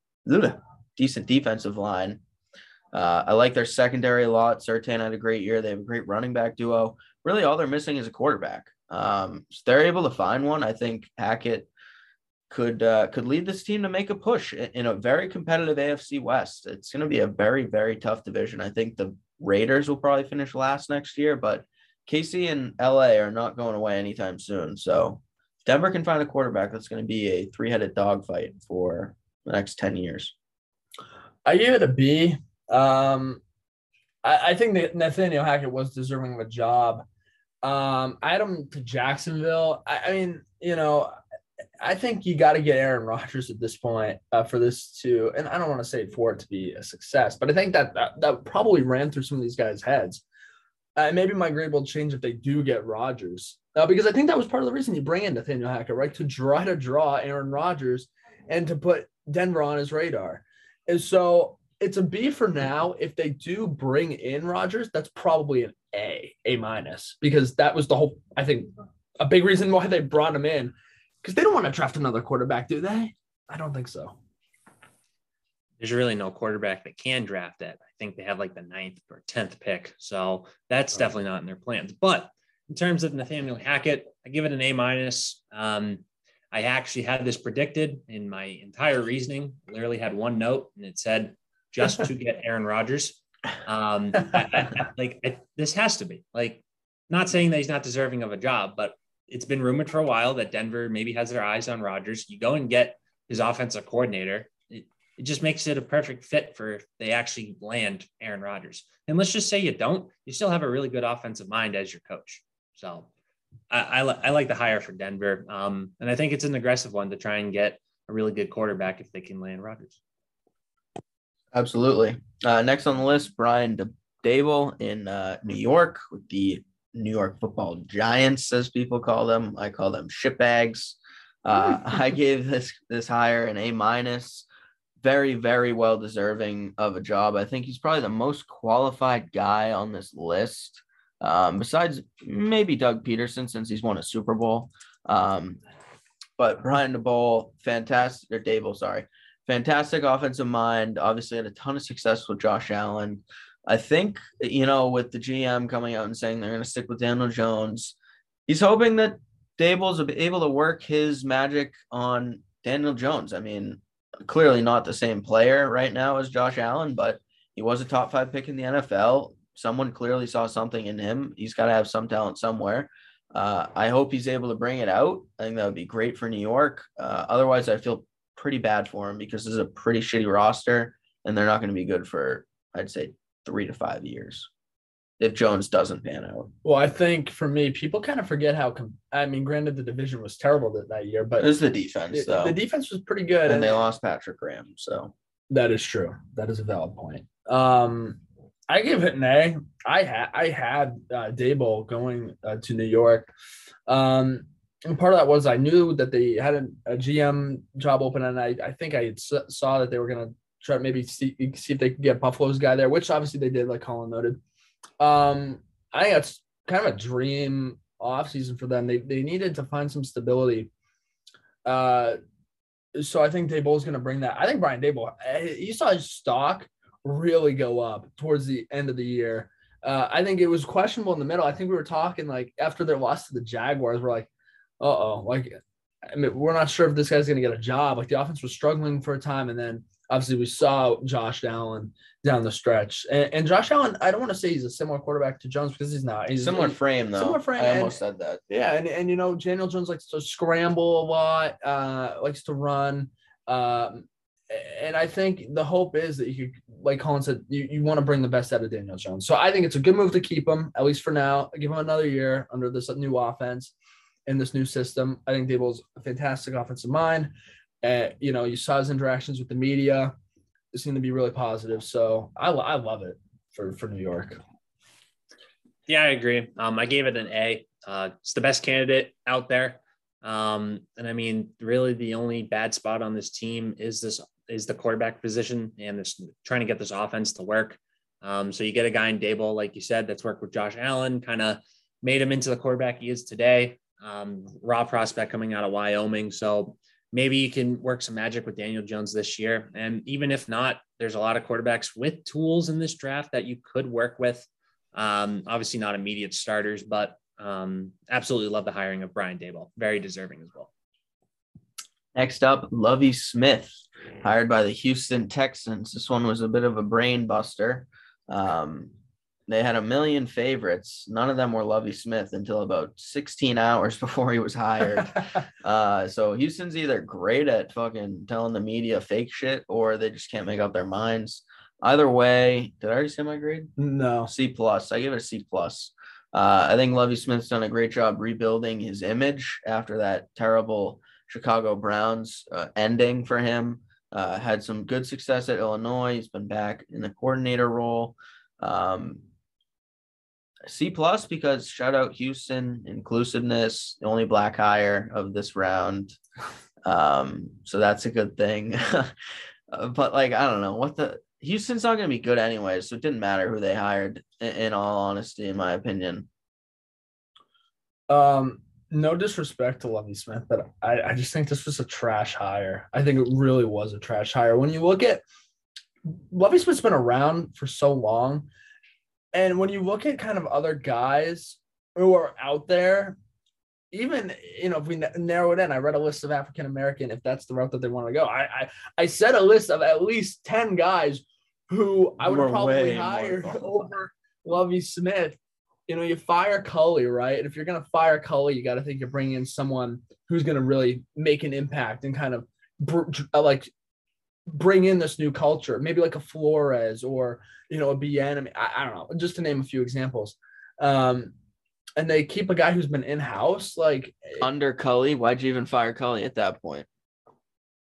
decent defensive line. Uh, I like their secondary a lot. Surtain had a great year. They have a great running back duo. Really, all they're missing is a quarterback. Um, so they're able to find one. I think Hackett could uh, could lead this team to make a push in a very competitive AFC West. It's going to be a very very tough division. I think the Raiders will probably finish last next year, but KC and LA are not going away anytime soon. So Denver can find a quarterback that's going to be a three headed dogfight for the next ten years. I give it a B. Um, I, I think that Nathaniel Hackett was deserving of a job. Um, I had him to Jacksonville. I, I mean, you know, I think you got to get Aaron Rodgers at this point uh, for this to, and I don't want to say for it to be a success, but I think that that, that probably ran through some of these guys' heads. Uh, maybe my grade will change if they do get Rodgers, uh, because I think that was part of the reason you bring in Nathaniel Hackett, right? To try to draw Aaron Rodgers and to put Denver on his radar. And so it's a B for now. If they do bring in Rodgers, that's probably an A, A minus, because that was the whole, I think, a big reason why they brought him in because they don't want to draft another quarterback, do they? I don't think so. There's really no quarterback that can draft it. I think they have like the ninth or tenth pick, so that's right. definitely not in their plans. But in terms of Nathaniel Hackett, I give it an A minus. Um, I actually had this predicted in my entire reasoning. Literally had one note, and it said just to get Aaron Rodgers. Um, I, I, like I, this has to be like not saying that he's not deserving of a job, but it's been rumored for a while that Denver maybe has their eyes on Rodgers. You go and get his offensive coordinator. It, it just makes it a perfect fit for they actually land Aaron Rodgers. And let's just say you don't, you still have a really good offensive mind as your coach. So I, I, I like the hire for Denver. Um, and I think it's an aggressive one to try and get a really good quarterback if they can land Rodgers. Absolutely. Uh, next on the list, Brian Daboll in uh, New York with the New York Football Giants, as people call them. I call them shitbags. Uh, I gave this this hire an A minus. Very, very well deserving of a job. I think he's probably the most qualified guy on this list, um, besides maybe Doug Pederson since he's won a Super Bowl. Um, but Brian Daboll, fantastic, or Daboll, sorry, fantastic offensive mind. Obviously, had a ton of success with Josh Allen. I think, you know, with the GM coming out and saying they're going to stick with Daniel Jones, he's hoping that Daboll's able to work his magic on Daniel Jones. I mean, clearly not the same player right now as Josh Allen, but he was a top five pick in the NFL. Someone clearly saw something in him. He's got to have some talent somewhere. Uh, I hope he's able to bring it out. I think that would be great for New York. Uh, otherwise, I feel pretty bad for him because this is a pretty shitty roster, and they're not going to be good for, I'd say, three to five years if Jones doesn't pan out. Well, I think for me, people kind of forget how. Com- I mean, granted, the division was terrible that, that year, but it was the defense. It, though. The defense was pretty good, and, and they lost Patrick Graham. So that is true. That is a valid point. Um, I give it an A. I had I had uh, Daboll going uh, to New York. Um, and part of that was I knew that they had a, a GM job open, and I, I think I saw that they were going to try to maybe see, see if they could get Buffalo's guy there, which obviously they did, like Colin noted. Um, I think that's kind of a dream offseason for them. They they needed to find some stability. Uh, so I think Daboll is going to bring that. I think Brian Daboll, eh, you saw his stock really go up towards the end of the year. Uh, I think it was questionable in the middle. I think we were talking like after their loss to the Jaguars, we're like, oh, like I mean, we're not sure if this guy's going to get a job. Like the offense was struggling for a time, and then obviously we saw Josh Allen down the stretch. And, and, Josh Allen, I don't want to say he's a similar quarterback to Jones because he's not. He's similar frame though. Similar frame. I almost and, said that. Yeah, and, and you know, Daniel Jones likes to scramble a lot, uh, likes to run. Um, and I think the hope is that you could, like Colin said, you, you want to bring the best out of Daniel Jones. So I think it's a good move to keep him, at least for now. Give him another year under this new offense in this new system. I think Daboll's a fantastic offensive mind. Uh, you know, you saw his interactions with the media seem to be really positive. So I, I love it for, for New York. Yeah, I agree. Um, I gave it an A. Uh, it's the best candidate out there. Um, and I mean, really, the only bad spot on this team is this is the quarterback position and this trying to get this offense to work. Um, so you get a guy in Dable, like you said, that's worked with Josh Allen, kind of made him into the quarterback he is today. Um, raw prospect coming out of Wyoming. So maybe you can work some magic with Daniel Jones this year. And even if not, there's a lot of quarterbacks with tools in this draft that you could work with. Um, obviously, not immediate starters, but um, absolutely love the hiring of Brian Daboll. Very deserving as well. Next up, Lovie Smith, hired by the Houston Texans. This one was a bit of a brain buster. Um, they had a million favorites. None of them were Lovie Smith until about 16 hours before he was hired. uh, so Houston's either great at fucking telling the media fake shit or they just can't make up their minds. Either way, did I already say my grade? no. C plus. I give it a C plus. Uh, I think Lovie Smith's done a great job rebuilding his image after that terrible Chicago Browns uh, ending for him. Uh, had some good success at Illinois. He's been back in the coordinator role. Um, C plus because shout out Houston inclusiveness, the only black hire of this round. Um, so that's a good thing. Uh, but like I don't know what the Houston's not going to be good anyway, so it didn't matter who they hired. In, in all honesty, in my opinion, Um, no disrespect to Lovie Smith, but I, I just think this was a trash hire. I think it really was a trash hire. When you look at Lovie Smith's been around for so long, and when you look at kind of other guys who are out there, even you know if we narrow it in, I read a list of African American. If that's the route that they want to go, I, I I said a list of at least ten guys who I would Were probably more over Lovie Smith you know, you fire Culley, right? And if you're going to fire Culley, you got to think you're bringing in someone who's going to really make an impact and kind of like bring in this new culture, maybe like a Flores or, you know, a BN. I mean, I, I don't know, just to name a few examples. Um, and they keep a guy who's been in house, like, under Culley, why'd you even fire Culley at that point?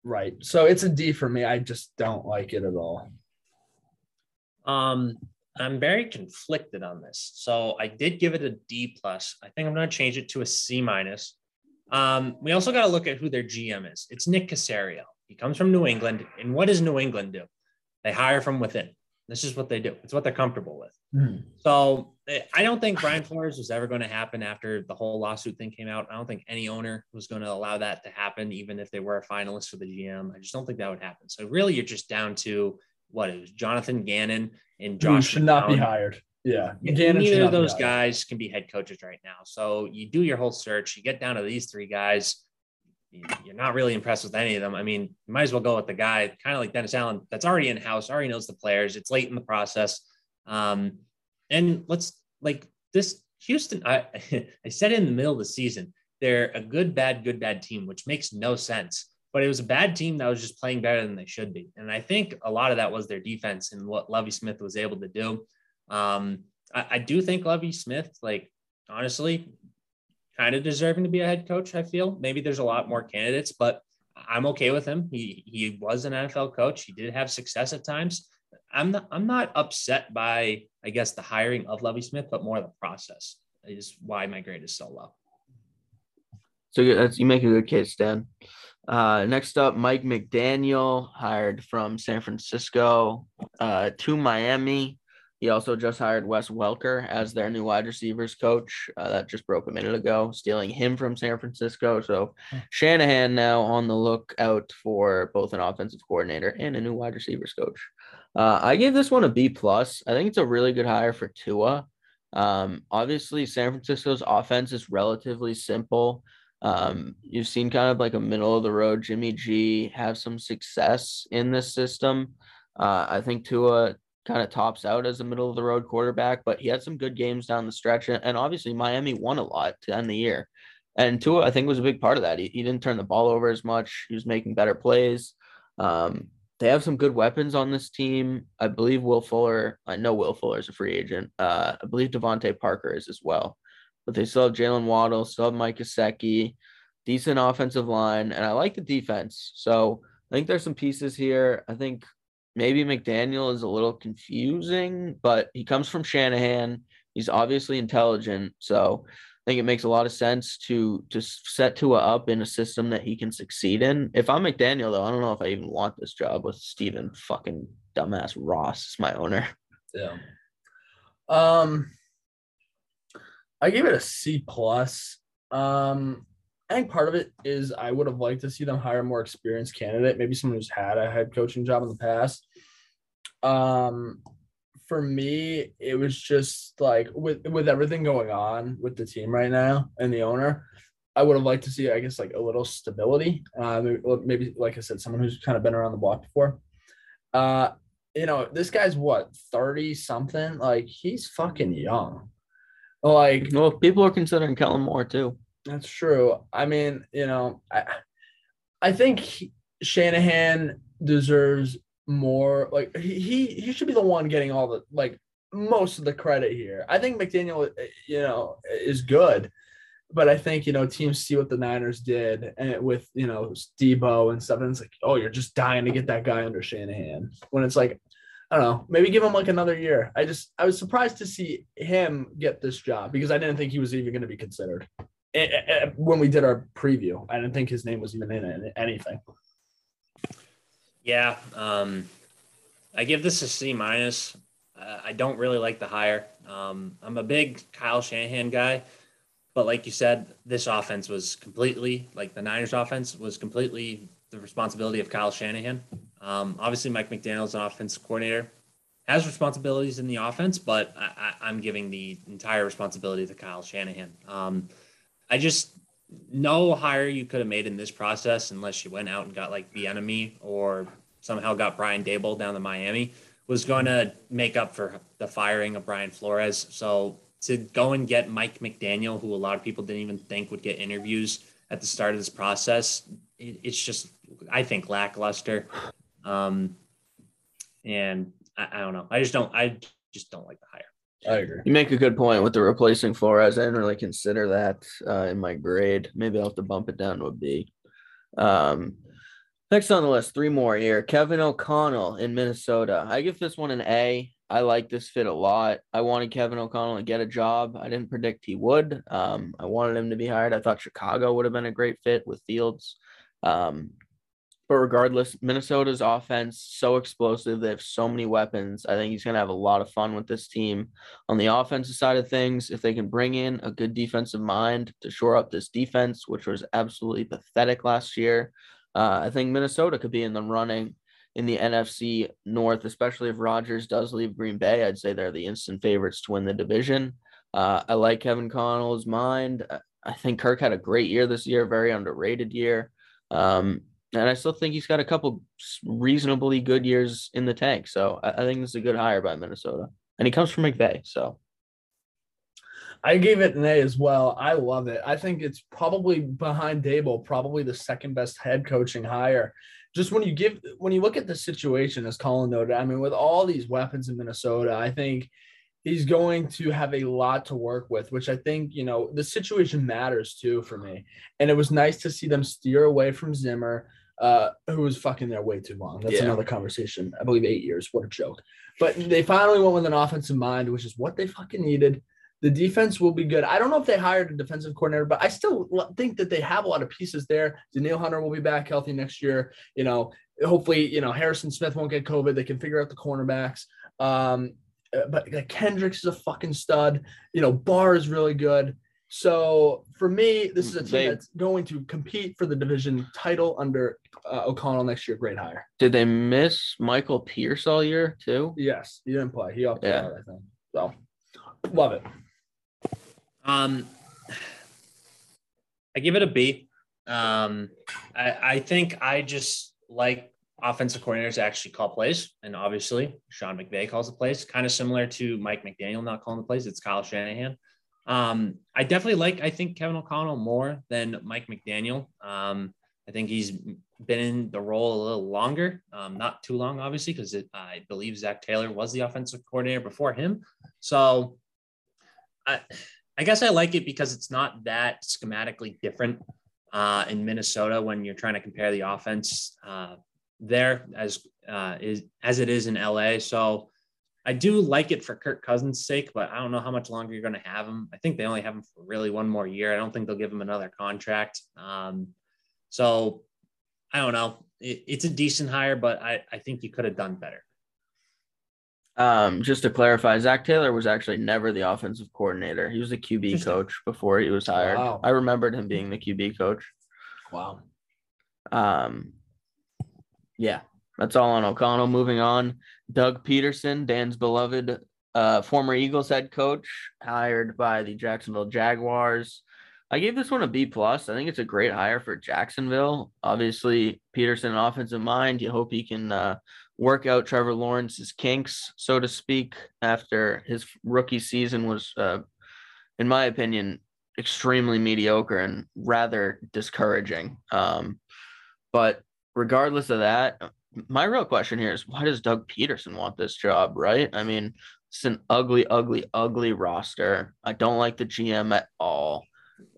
right. So it's a D for me. I just don't like it at all. Um, I'm very conflicted on this. So I did give it a D plus. I think I'm going to change it to a C minus. Um, we also got to look at who their GM is. It's Nick Caserio. He comes from New England. And what does New England do? They hire from within. This is what they do. It's what they're comfortable with. Hmm. So eh, I don't think Brian Flores was ever going to happen after the whole lawsuit thing came out. I don't think any owner was going to allow that to happen, even if they were a finalist for the GM. I just don't think that would happen. So really, you're just down to what it was Jonathan Gannon and Who Josh should not be hired. Yeah. Yeah, Gannon Neither of those guys can be head coaches right now. So you do your whole search, you get down to these three guys. You- You're not really impressed with any of them. I mean, you might as well go with the guy, kind of like Dennis Allen, that's already in house, already knows the players. It's late in the process. Um, and let's like this Houston. I I said in the middle of the season, they're a good, bad, good, bad team, which makes no sense. But it was a bad team that was just playing better than they should be. And I think a lot of that was their defense and what Lovie Smith was able to do. Um, I, I do think Lovie Smith, like honestly, kind of deserving to be a head coach. I feel maybe there's a lot more candidates, but I'm okay with him. He he was an NFL coach. He did have success at times. I'm not I'm not upset by I guess the hiring of Lovie Smith, but more the process is why my grade is so low. So you make a good case, Dan. Uh, next up, Mike McDaniel, hired from San Francisco uh, to Miami. He also just hired Wes Welker as their new wide receivers coach. Uh, that just broke a minute ago, stealing him from San Francisco. So Shanahan now on the lookout for both an offensive coordinator and a new wide receivers coach. Uh, I gave this one a B plus. I think it's a really good hire for Tua. Um, obviously, San Francisco's offense is relatively simple. Um, you've seen kind of like a middle of the road Jimmy G have some success in this system. Uh, I think Tua kind of tops out as a middle of the road quarterback, but he had some good games down the stretch. And, obviously, Miami won a lot to end the year. And Tua, I think, was a big part of that. He, he didn't turn the ball over as much, he was making better plays. Um, they have some good weapons on this team. I believe Will Fuller, I know Will Fuller is a free agent. Uh, I believe DeVante Parker is as well but they still have Jaylen Waddle, still have Mike Gesicki, decent offensive line, and I like the defense. So I think there's some pieces here. I think maybe McDaniel is a little confusing, but he comes from Shanahan. He's obviously intelligent, so I think it makes a lot of sense to to set Tua up in a system that he can succeed in. If I'm McDaniel, though, I don't know if I even want this job with Stephen fucking dumbass Ross as my owner. Yeah. Um, I gave it a C plus. Um, I think part of it is I would have liked to see them hire a more experienced candidate, maybe someone who's had a head coaching job in the past. Um, for me, it was just like with with everything going on with the team right now and the owner, I would have liked to see, I guess, like a little stability. Uh, maybe, maybe like I said, someone who's kind of been around the block before. Uh, you know, this guy's what thirty something. Like he's fucking young. Like, Well, people are considering Kellen Moore too. That's true. I mean, you know, I, I think Shanahan deserves more. Like he, he should be the one getting all the like most of the credit here. I think McDaniel, uh, you know, is good, but I think you know teams see what the Niners did and with you know Deebo and stuff, and it's like, oh, you're just dying to get that guy under Shanahan. When it's like, I don't know, maybe give him like another year. I just I was surprised to see him get this job because I didn't think he was even going to be considered Eh, eh, eh, when we did our preview. I didn't think his name was even in it, anything. Yeah, um, I give this a C minus. I don't really like the hire. Um, I'm a big Kyle Shanahan guy, but like you said, this offense was completely like the Niners' offense was completely the responsibility of Kyle Shanahan. Um, obviously, Mike McDaniel's an offensive coordinator, has responsibilities in the offense, but I, I'm giving the entire responsibility to Kyle Shanahan. Um, I just no hire you could have made in this process unless you went out and got like the enemy or somehow got Brian Daboll down to Miami was going to make up for the firing of Brian Flores. So to go and get Mike McDaniel, who a lot of people didn't even think would get interviews at the start of this process, it, it's just I think lackluster. Um, and I, I don't know. I just don't. I just don't like the hire. I agree. You make a good point with the replacing Flores. I didn't really consider that uh, in my grade. Maybe I'll have to bump it down to a B. Um, next on the list, three more here. Kevin O'Connell in Minnesota. I give this one an A. I like this fit a lot. I wanted Kevin O'Connell to get a job. I didn't predict he would. Um, I wanted him to be hired. I thought Chicago would have been a great fit with Fields. Um, but regardless, Minnesota's offense so explosive. They have so many weapons. I think he's going to have a lot of fun with this team. On the offensive side of things, if they can bring in a good defensive mind to shore up this defense, which was absolutely pathetic last year, uh, I think Minnesota could be in the running in the NFC North, especially if Rodgers does leave Green Bay. I'd say they're the instant favorites to win the division. Uh, I like Kevin Connell's mind. I think Kirk had a great year this year, very underrated year. Um, and I still think he's got a couple reasonably good years in the tank. So I, I think this is a good hire by Minnesota. And he comes from McVay. So I gave it an A as well. I love it. I think it's probably behind Daboll, probably the second best head coaching hire. Just when you give when you look at the situation, as Colin noted, I mean, with all these weapons in Minnesota, I think he's going to have a lot to work with, which I think, you know, the situation matters too for me. And it was nice to see them steer away from Zimmer, uh, who was fucking there way too long. That's Yeah. another conversation. I believe eight years. What a joke. But they finally went with an offensive mind, which is what they fucking needed. The defense will be good. I don't know if they hired a defensive coordinator, but I still think that they have a lot of pieces there. Danielle Hunter will be back healthy next year. You know, hopefully, you know, Harrison Smith won't get COVID. They can figure out the cornerbacks. Um, uh, but like, Kendricks is a fucking stud. You know, Barr is really good. So for me, this is a team They- that's going to compete for the division title under uh, O'Connell next year. Great hire. did they miss Michael Pierce all year too? Yes, he didn't play. He opted Yeah. out, I think. So love it. Um, I give it a B. Um, I, I think I just like offensive coordinators to actually call plays, and obviously Sean McVay calls the plays, kind of similar to Mike McDaniel not calling the plays. It's Kyle Shanahan. Um, I definitely like I think Kevin O'Connell more than Mike McDaniel. Um, I think he's been in the role a little longer, um, not too long, obviously, because I believe Zac Taylor was the offensive coordinator before him. So I, I guess I like it because it's not that schematically different uh, in Minnesota when you're trying to compare the offense uh, there as uh, is as it is in LA. So I do like it for Kirk Cousins' sake, but I don't know how much longer you're going to have him. I think they only have him for really one more year. I don't think they'll give him another contract. Um, so I don't know. It, it's a decent hire, but I, I think you could have done better. Um, just to clarify, Zac Taylor was actually never the offensive coordinator. He was the QB coach before he was hired. Wow. I remembered him being the QB coach. Wow. Um, yeah, that's all on O'Connell. Moving on, Doug Pederson, Dan's beloved uh, former Eagles head coach, hired by the Jacksonville Jaguars. I gave this one a B plus. I think it's a great hire for Jacksonville. Obviously, Pederson, offensive mind. You hope he can uh, work out Trevor Lawrence's kinks, so to speak, after his rookie season was, uh, in my opinion, extremely mediocre and rather discouraging. Um, but regardless of that, my real question here is why does Doug Pederson want this job, right? I mean, it's an ugly, ugly, ugly roster. I don't like the GM at all.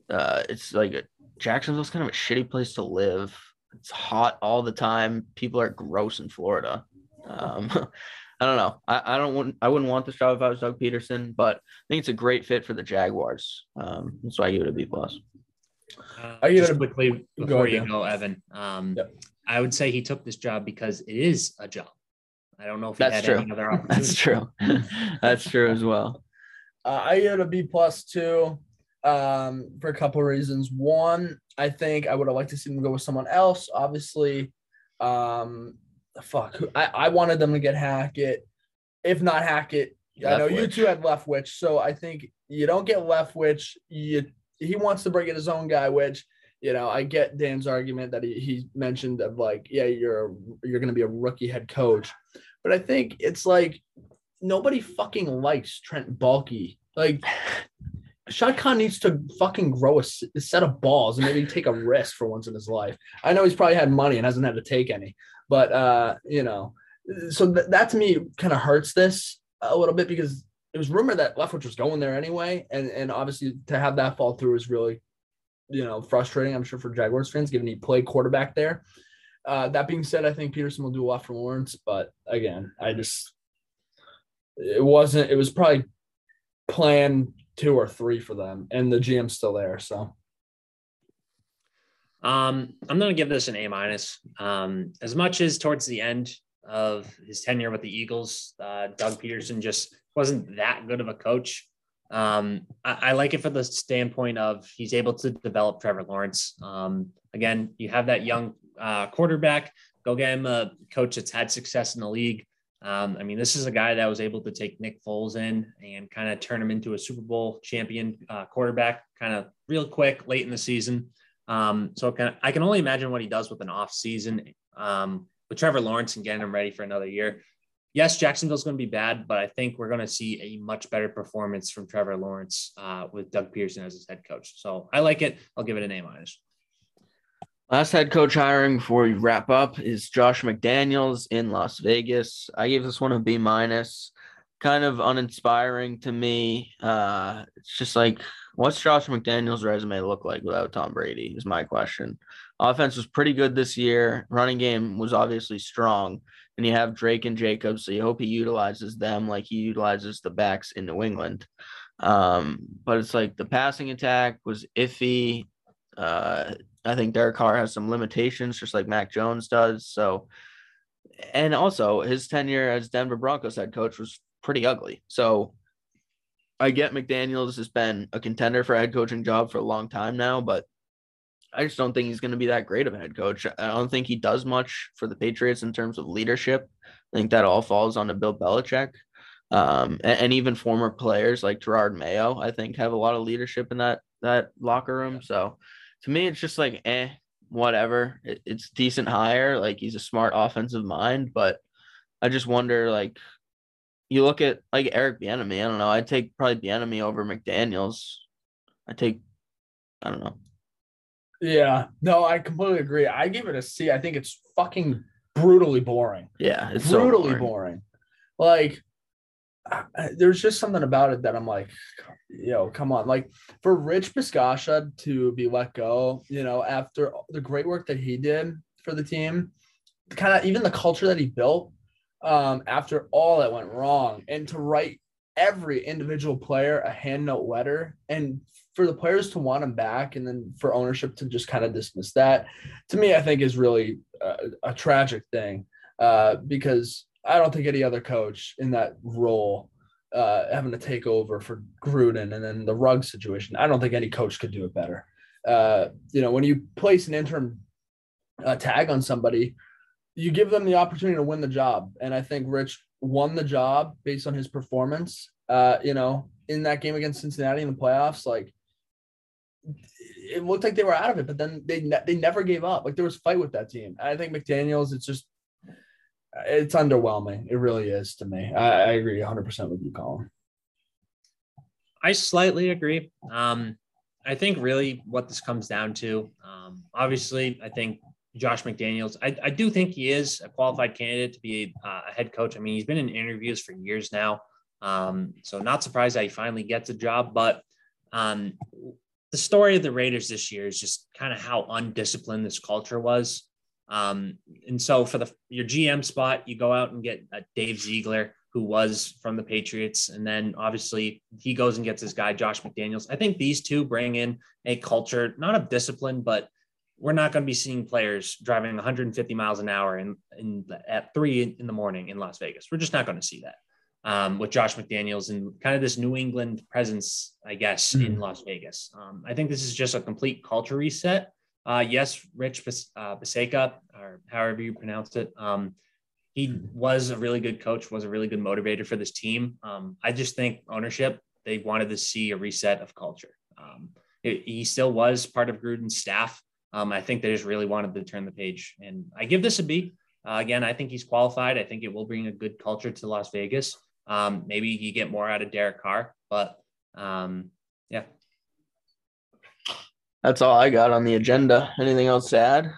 Uh, it's like a, Jacksonville's kind of a shitty place to live. It's hot all the time. People are gross in Florida. Um, I don't know. I, I don't want I wouldn't want this job if I was Doug Pederson, but I think it's a great fit for the Jaguars. Um, that's why I give it a B plus. Uh, I give just it a- quickly before ahead, you go, Evan. Um, Yep. I would say he took this job because it is a job. I don't know if he That's had true. any other opportunity. That's true. That's true as well. Uh, I give it a B plus two um, for a couple of reasons. One, I think I would have liked to see them go with someone else. Obviously, um, fuck, I, I wanted them to get Hackett. If not Hackett, I know you Leftwich. two had Leftwich, so I think you don't get Leftwich. You he wants to bring in his own guy, which you know I get Dan's argument that he, he mentioned of like, yeah, you're you're going to be a rookie head coach, but I think it's like nobody fucking likes Trent Baalke. Like Shad Khan needs to fucking grow a set of balls and maybe take a risk for once in his life. I know he's probably had money and hasn't had to take any, but uh, you know, so th- that to me kind of hurts this a little bit because it was rumored that Leftwich was going there anyway, and and obviously to have that fall through is really, you know, frustrating. I'm sure for Jaguars fans, given he played quarterback there. Uh, that being said, I think Pederson will do a lot for Lawrence, but again, I just it wasn't. It was probably plan two or three for them, and the GM's still there. So Um, I'm gonna give this an A minus. Um, as much as towards the end of his tenure with the Eagles, uh, Doug Pederson just wasn't that good of a coach. Um, I, I like it for the standpoint of he's able to develop Trevor Lawrence. Um, again, you have that young uh, quarterback. Go get him a coach that's had success in the league. Um, I mean, this is a guy that was able to take Nick Foles in and kind of turn him into a Super Bowl champion uh, quarterback, kind of real quick late in the season. Um, so can, I can only imagine what he does with an off season um, with Trevor Lawrence and getting him ready for another year. Yes, Jacksonville's going to be bad, but I think we're going to see a much better performance from Trevor Lawrence uh, with Doug Pederson as his head coach. So I like it. I'll give it an A minus. Last head coach hiring before we wrap up is Josh McDaniels in Las Vegas. I gave this one a B minus. Kind of uninspiring to me. Uh, it's just like, what's Josh McDaniels' resume look like without Tom Brady? Is my question. Offense was pretty good this year. Running game was obviously strong, and you have Drake and Jacobs, so you hope he utilizes them like he utilizes the backs in New England. Um, but it's like the passing attack was iffy. Uh, I think Derek Carr has some limitations, just like Mac Jones does. So, and also his tenure as Denver Broncos head coach was pretty ugly. So, I get McDaniels has been a contender for head coaching job for a long time now, but I just don't think he's going to be that great of a head coach. I don't think he does much for the Patriots in terms of leadership. I think that all falls on to Bill Belichick. Um, and, and even former players like Jerod Mayo, I think, have a lot of leadership in that that locker room. So to me, it's just like, eh, whatever. It, it's decent hire. Like he's a smart offensive mind, but I just wonder, like, you look at like Eric Bieniemy. I don't know. I'd take probably Bieniemy over McDaniels. I take, I don't know. Yeah, no, I completely agree. I give it a C. I think it's fucking brutally boring. Yeah, it's so brutally boring. boring. Like, there's just something about it that I'm like, yo, come on. Like for Rich Bisaccia to be let go, you know, after the great work that he did for the team, kind of even the culture that he built, um, after all that went wrong, and to write every individual player a hand note letter and for the players to want him back and then for ownership to just kind of dismiss that to me i think is really a, a tragic thing uh, because I don't think any other coach in that role uh, having to take over for Gruden and then the rug situation. I don't think any coach could do it better. Uh, you know, when you place an interim uh, tag on somebody, you give them the opportunity to win the job. And I think Rich won the job based on his performance. Uh, you know, in that game against Cincinnati in the playoffs, like it looked like they were out of it, but then they ne- they never gave up. Like there was fight with that team. I think McDaniels. It's just it's underwhelming. It really is to me. I, I agree 100 percent with you, Colin. I slightly agree. Um, I think really what this comes down to, um, obviously, I think Josh McDaniels. I, I do think he is a qualified candidate to be a, a head coach. I mean, he's been in interviews for years now. Um, so not surprised that he finally gets a job. But um, the story of the Raiders this year is just kind of how undisciplined this culture was. Um, and so for the your GM spot, you go out and get uh, Dave Ziegler, who was from the Patriots, and then obviously he goes and gets his guy Josh McDaniels. I think these two bring in a culture not of discipline, but we're not going to be seeing players driving 150 miles an hour in, in at three in the morning in Las Vegas. We're just not going to see that um, with Josh McDaniels and kind of this New England presence, I guess, mm-hmm. in Las Vegas. Um, I think this is just a complete culture reset. Uh, yes, Rich Bis- uh, Bisaccia, or however you pronounce it, um, he was a really good coach, was a really good motivator for this team. Um, I just think ownership, they wanted to see a reset of culture. Um, it, he still was part of Gruden's staff. Um, I think they just really wanted to turn the page. And I give this a B. Uh, again, I think he's qualified. I think it will bring a good culture to Las Vegas. Um, maybe you get more out of Derek Carr, but um, yeah. That's all I got on the agenda. Anything else to add?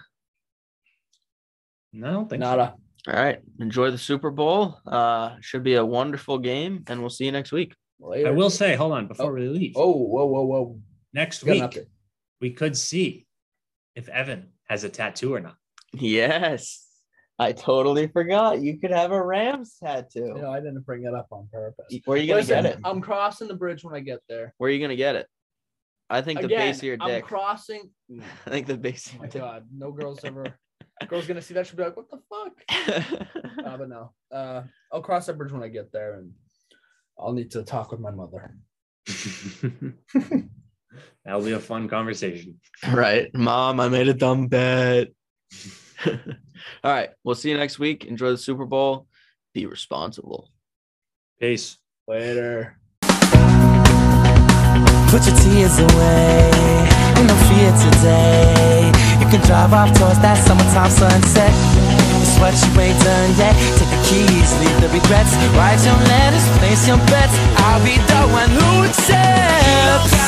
No, I don't think Nada. So. All right. Enjoy the Super Bowl. Uh, should be a wonderful game, and we'll see you next week. Later. I will say, hold on, before oh. we leave. Oh, whoa, whoa, whoa. Next week, we could see if Evan has a tattoo or not. Yes. I totally forgot. You could have a Rams tattoo. No, I didn't bring it up on purpose. Where are you gonna Listen, get it? I'm crossing the bridge when I get there. Where are you gonna get it? I think the base of your dick. I'm crossing. I think the base. Oh my god, no girls ever. girls gonna see that should be like, what the fuck? uh, but no, uh, I'll cross that bridge when I get there, and I'll need to talk with my mother. That'll be a fun conversation. Right. Mom, I made a dumb bet. All right. We'll see you next week. Enjoy the Super Bowl. Be responsible. Peace. Later. Put your tears away. Ain't no fear today. You can drive off towards that summertime sunset. It's what you ain't done yet. Take the keys, leave the regrets. Write your letters, place your bets. I'll be the one who accepts.